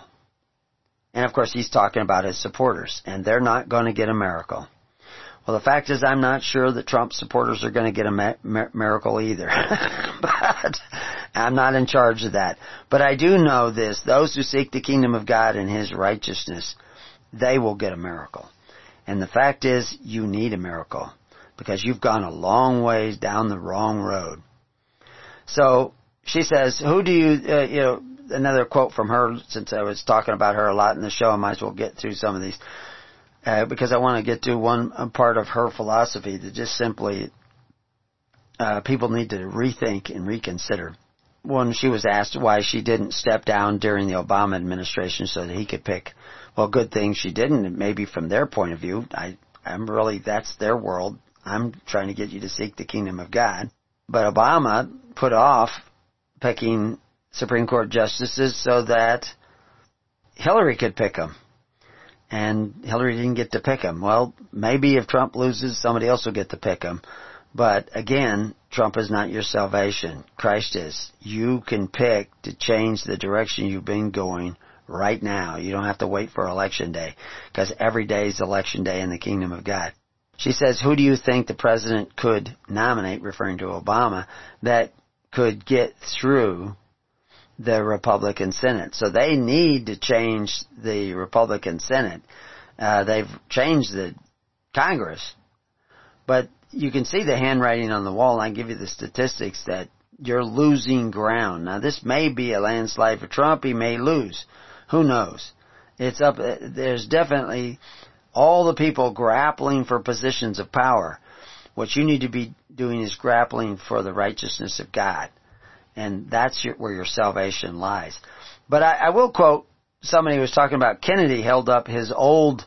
And of course, he's talking about his supporters, and they're not going to get a miracle. Well, the fact is, I'm not sure that Trump supporters are going to get a miracle either. but I'm not in charge of that. But I do know this: those who seek the kingdom of God and His righteousness, they will get a miracle. And the fact is, you need a miracle because you've gone a long ways down the wrong road. So she says, "Who do you, uh, you know?" Another quote from her, since I was talking about her a lot in the show, I might as well get through some of these uh, because I want to get to one part of her philosophy that just simply uh, people need to rethink and reconsider. When she was asked why she didn't step down during the Obama administration so that he could pick well, good thing she didn't. Maybe from their point of view, I, I'm really, that's their world. I'm trying to get you to seek the kingdom of God. But Obama put off picking Supreme Court justices so that Hillary could pick them. And Hillary didn't get to pick them. Well, maybe if Trump loses, somebody else will get to pick them. But again, Trump is not your salvation. Christ is. You can pick to change the direction you've been going right now. You don't have to wait for election day because every day is election day in the kingdom of God. She says, who do you think the president could nominate, referring to Obama, that could get through the Republican Senate? So they need to change the Republican Senate. Uh, they've changed the Congress, but you can see the handwriting on the wall. I give you the statistics that you're losing ground. Now this may be a landslide for Trump. He may lose. Who knows? It's up, there's definitely all the people grappling for positions of power. What you need to be doing is grappling for the righteousness of God. And that's your, where your salvation lies. But I, I will quote somebody who was talking about Kennedy held up his old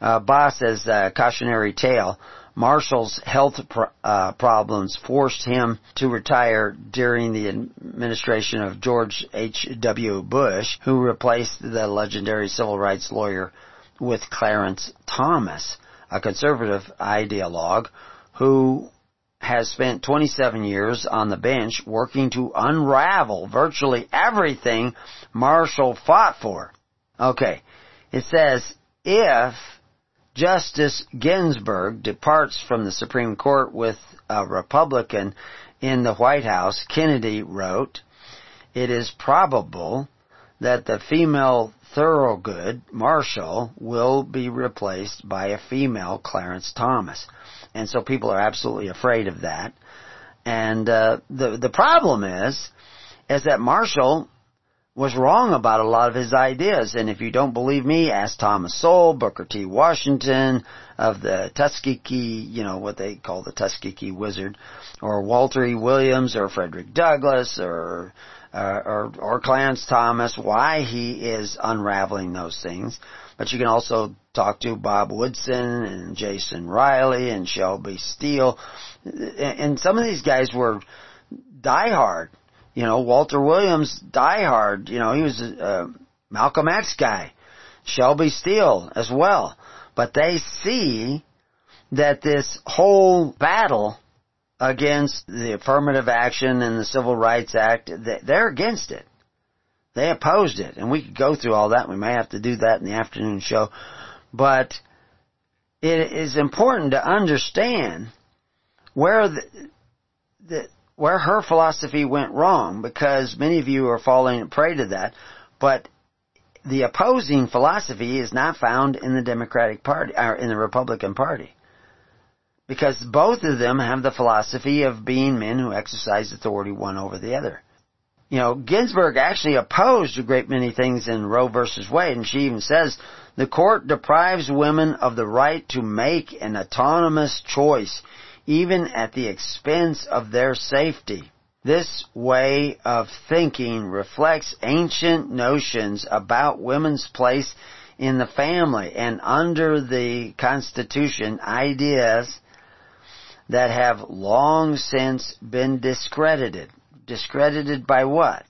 uh, boss as a cautionary tale. Marshall's health pro- uh, problems forced him to retire during the administration of George H.W. Bush, who replaced the legendary civil rights lawyer with Clarence Thomas, a conservative ideologue who has spent 27 years on the bench working to unravel virtually everything Marshall fought for. Okay, it says, if Justice Ginsburg departs from the Supreme Court with a Republican in the White House, Kennedy wrote, it is probable that the female Thurgood Marshall will be replaced by a female Clarence Thomas. And so people are absolutely afraid of that. And uh, the the problem is, is that Marshall was wrong about a lot of his ideas. And if you don't believe me, ask Thomas Sowell, Booker T. Washington of the Tuskegee, you know, what they call the Tuskegee Wizard, or Walter E. Williams, or Frederick Douglass, or uh, or, or Clarence Thomas, why he is unraveling those things. But you can also talk to Bob Woodson and Jason Riley and Shelby Steele. And some of these guys were diehard. You know, Walter Williams, diehard. You know, he was a Malcolm X guy. Shelby Steele as well. But they see that this whole battle against the affirmative action and the Civil Rights Act, they're against it. They opposed it. And we could go through all that. We may have to do that in the afternoon show. But it is important to understand where the, the where her philosophy went wrong because many of you are falling prey to that. But the opposing philosophy is not found in the Democratic Party or in the Republican Party because both of them have the philosophy of being men who exercise authority one over the other. You know, Ginsburg actually opposed a great many things in Roe versus Wade, and she even says the court deprives women of the right to make an autonomous choice, even at the expense of their safety. This way of thinking reflects ancient notions about women's place in the family and under the Constitution, ideas that have long since been discredited. Discredited by what?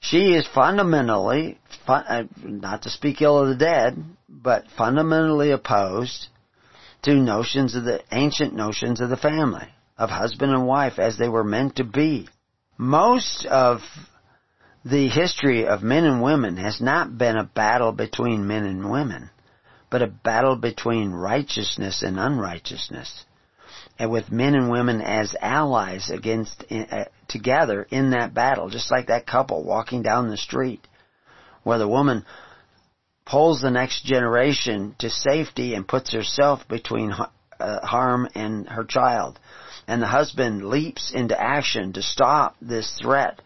She is fundamentally, uh, not to speak ill of the dead, but fundamentally opposed to notions of the ancient notions of the family, of husband and wife as they were meant to be. Most of the history of men and women has not been a battle between men and women, but a battle between righteousness and unrighteousness and with men and women as allies against uh, together in that battle, just like that couple walking down the street, where the woman pulls the next generation to safety and puts herself between uh, harm and her child, and the husband leaps into action to stop this threat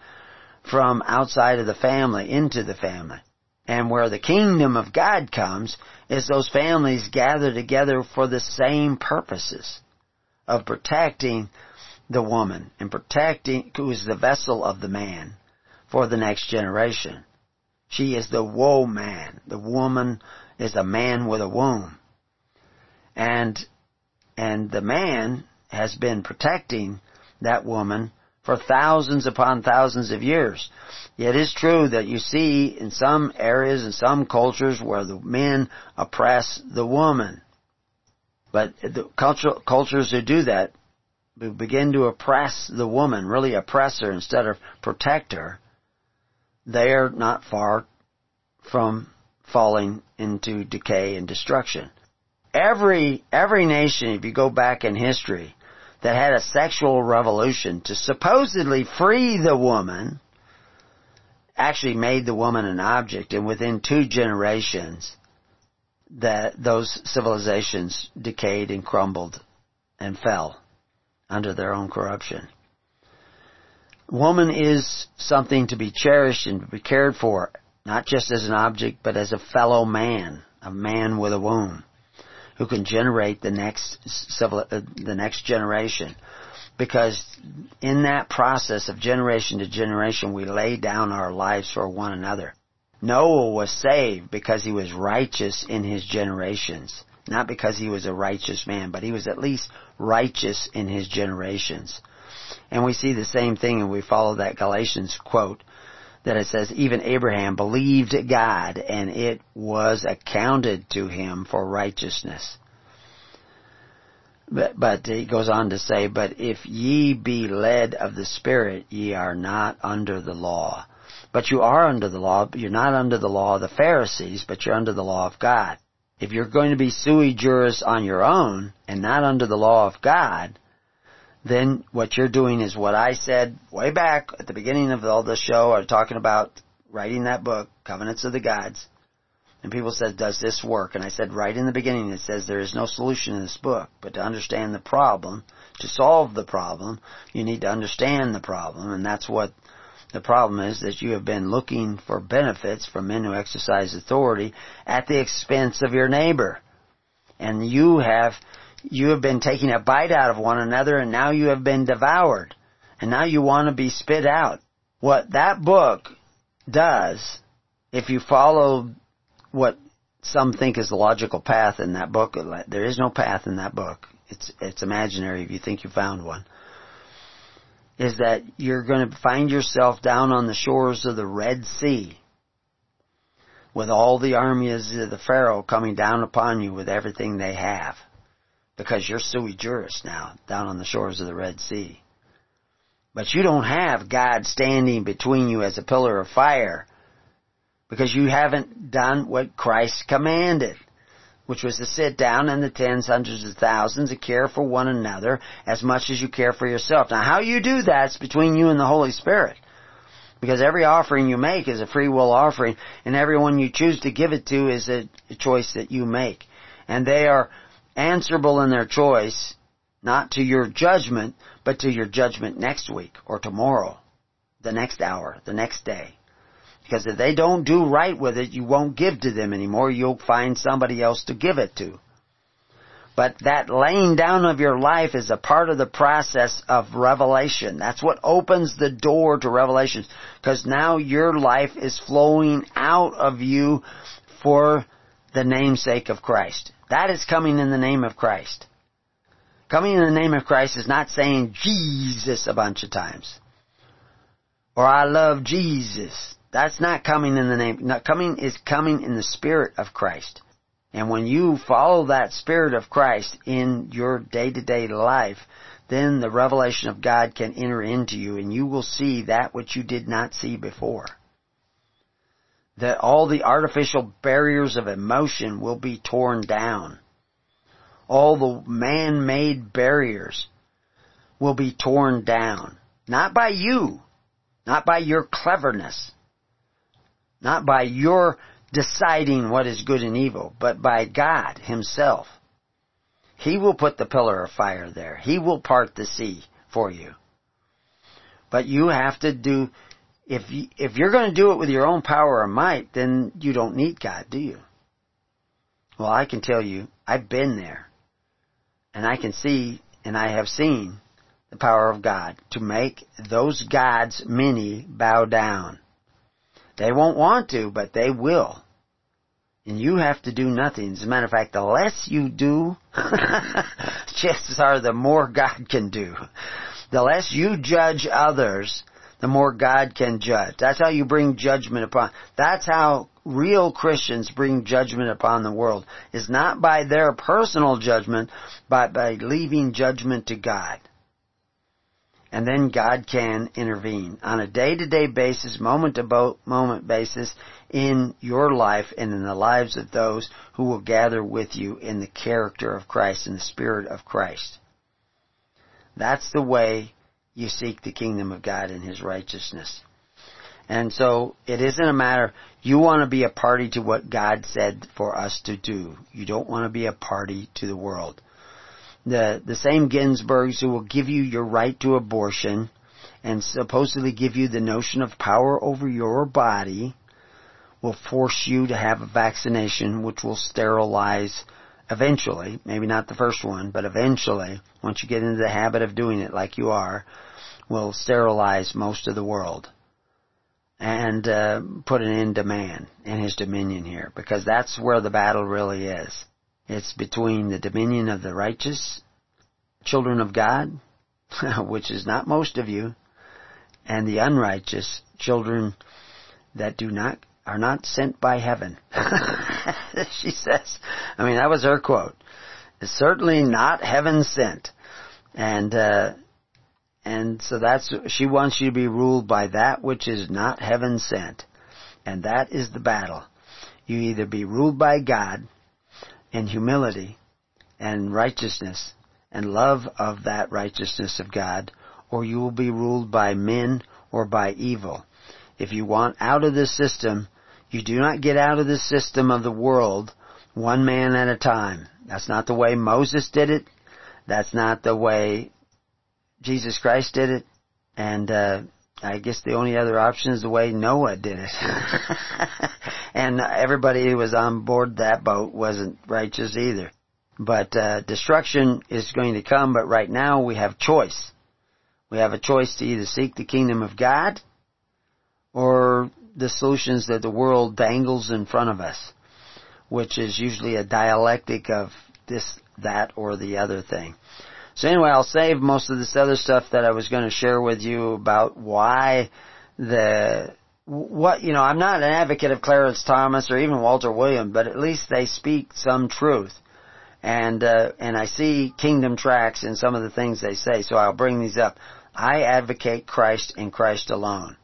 from outside of the family into the family. And where the kingdom of God comes is those families gather together for the same purposes of protecting the woman and protecting who is the vessel of the man for the next generation. She is the woe man. The woman is a man with a womb. And and the man has been protecting that woman for thousands upon thousands of years. It is true that you see in some areas and some cultures where the men oppress the woman. But the cultural, cultures who do that begin to oppress the woman, really oppress her instead of protect her. They are not far from falling into decay and destruction. Every, every nation, if you go back in history, that had a sexual revolution to supposedly free the woman, actually made the woman an object, and within two generations, that those civilizations decayed and crumbled and fell under their own corruption. Woman is something to be cherished and to be cared for, not just as an object, but as a fellow man, a man with a womb, who can generate the next civil, uh, the next generation. Because in that process of generation to generation, we lay down our lives for one another. Noah was saved because he was righteous in his generations. Not because he was a righteous man, but he was at least righteous in his generations. And we see the same thing and we follow that Galatians quote that it says, even Abraham believed God and it was accounted to him for righteousness. But, but he goes on to say, but if ye be led of the Spirit, ye are not under the law. But you are under the law, you're not under the law of the Pharisees, but you're under the law of God. If you're going to be sui juris on your own and not under the law of God, then what you're doing is what I said way back at the beginning of all the show. I talking about writing that book, Covenants of the Gods. And people said, does this work? And I said right in the beginning, it says there is no solution in this book. But to understand the problem, to solve the problem, you need to understand the problem. And that's what the problem is, that you have been looking for benefits from men who exercise authority at the expense of your neighbor. And you have, you have been taking a bite out of one another and now you have been devoured. And now you want to be spit out. What that book does, if you follow what some think is the logical path in that book. There is no path in that book. It's it's imaginary if you think you found one. Is that you're going to find yourself down on the shores of the Red Sea with all the armies of the Pharaoh coming down upon you with everything they have. Because you're sui juris now, down on the shores of the Red Sea. But you don't have God standing between you as a pillar of fire because you haven't done what Christ commanded, which was to sit down in the tens, hundreds of thousands and care for one another as much as you care for yourself. Now how you do that is between you and the Holy Spirit. Because every offering you make is a free will offering, and everyone you choose to give it to is a choice that you make. And they are answerable in their choice, not to your judgment, but to your judgment next week, or tomorrow, the next hour, the next day. Because if they don't do right with it, you won't give to them anymore. You'll find somebody else to give it to. But that laying down of your life is a part of the process of revelation. That's what opens the door to revelations. Because now your life is flowing out of you for the namesake of Christ. That is coming in the name of Christ. Coming in the name of Christ is not saying Jesus a bunch of times. Or I love Jesus. That's not coming in the name, not coming is coming in the Spirit of Christ. And when you follow that Spirit of Christ in your day-to-day life, then the revelation of God can enter into you and you will see that which you did not see before. That all the artificial barriers of emotion will be torn down. All the man-made barriers will be torn down. Not by you, not by your cleverness, not by your deciding what is good and evil, but by God Himself. He will put the pillar of fire there. He will part the sea for you. But you have to do, if, you, if you're going to do it with your own power or might, then you don't need God, do you? Well, I can tell you, I've been there. And I can see, and I have seen the power of God to make those gods many bow down. They won't want to, but they will. And you have to do nothing. As a matter of fact, the less you do, chances are the more God can do. The less you judge others, the more God can judge. That's how you bring judgment upon. That's how real Christians bring judgment upon the world. Is not by their personal judgment, but by leaving judgment to God and then God can intervene on a day-to-day basis, moment-to-moment basis in your life and in the lives of those who will gather with you in the character of Christ and the Spirit of Christ. That's the way you seek the kingdom of God and His righteousness. And so it isn't a matter, you want to be a party to what God said for us to do. You don't want to be a party to the world the, the same Ginsburgs who will give you your right to abortion and supposedly give you the notion of power over your body will force you to have a vaccination which will sterilize eventually, maybe not the first one, but eventually, once you get into the habit of doing it like you are, will sterilize most of the world and uh, put an end to man and his dominion here because that's where the battle really is. It's between the dominion of the righteous children of God, which is not most of you, and the unrighteous children that do not are not sent by heaven. she says. I mean, that was her quote. It's certainly not heaven sent. And uh and so that's she wants you to be ruled by that which is not heaven sent. And that is the battle. You either be ruled by God in humility and righteousness and love of that righteousness of God, or you will be ruled by men or by evil. If you want out of this system, you do not get out of the system of the world one man at a time. That's not the way Moses did it. That's not the way Jesus Christ did it. And uh, I guess the only other option is the way Noah did it. and everybody who was on board that boat wasn't righteous either. But uh, destruction is going to come, but right now we have choice. We have a choice to either seek the kingdom of God or the solutions that the world dangles in front of us, which is usually a dialectic of this, that, or the other thing. So anyway, I'll save most of this other stuff that I was going to share with you about why the what you know. I'm not an advocate of Clarence Thomas or even Walter Williams, but at least they speak some truth and uh, and I see kingdom tracks in some of the things they say. So I'll bring these up. I advocate Christ and Christ alone.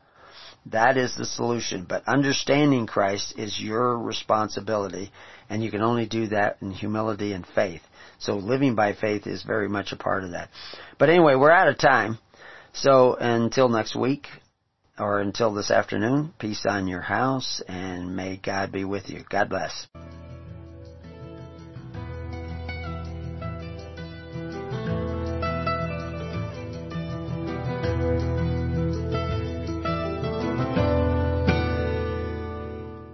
That is the solution. But understanding Christ is your responsibility, and you can only do that in humility and faith. So living by faith is very much a part of that. But anyway, we're out of time. So until next week, or until this afternoon, peace on your house, and may God be with you. God bless.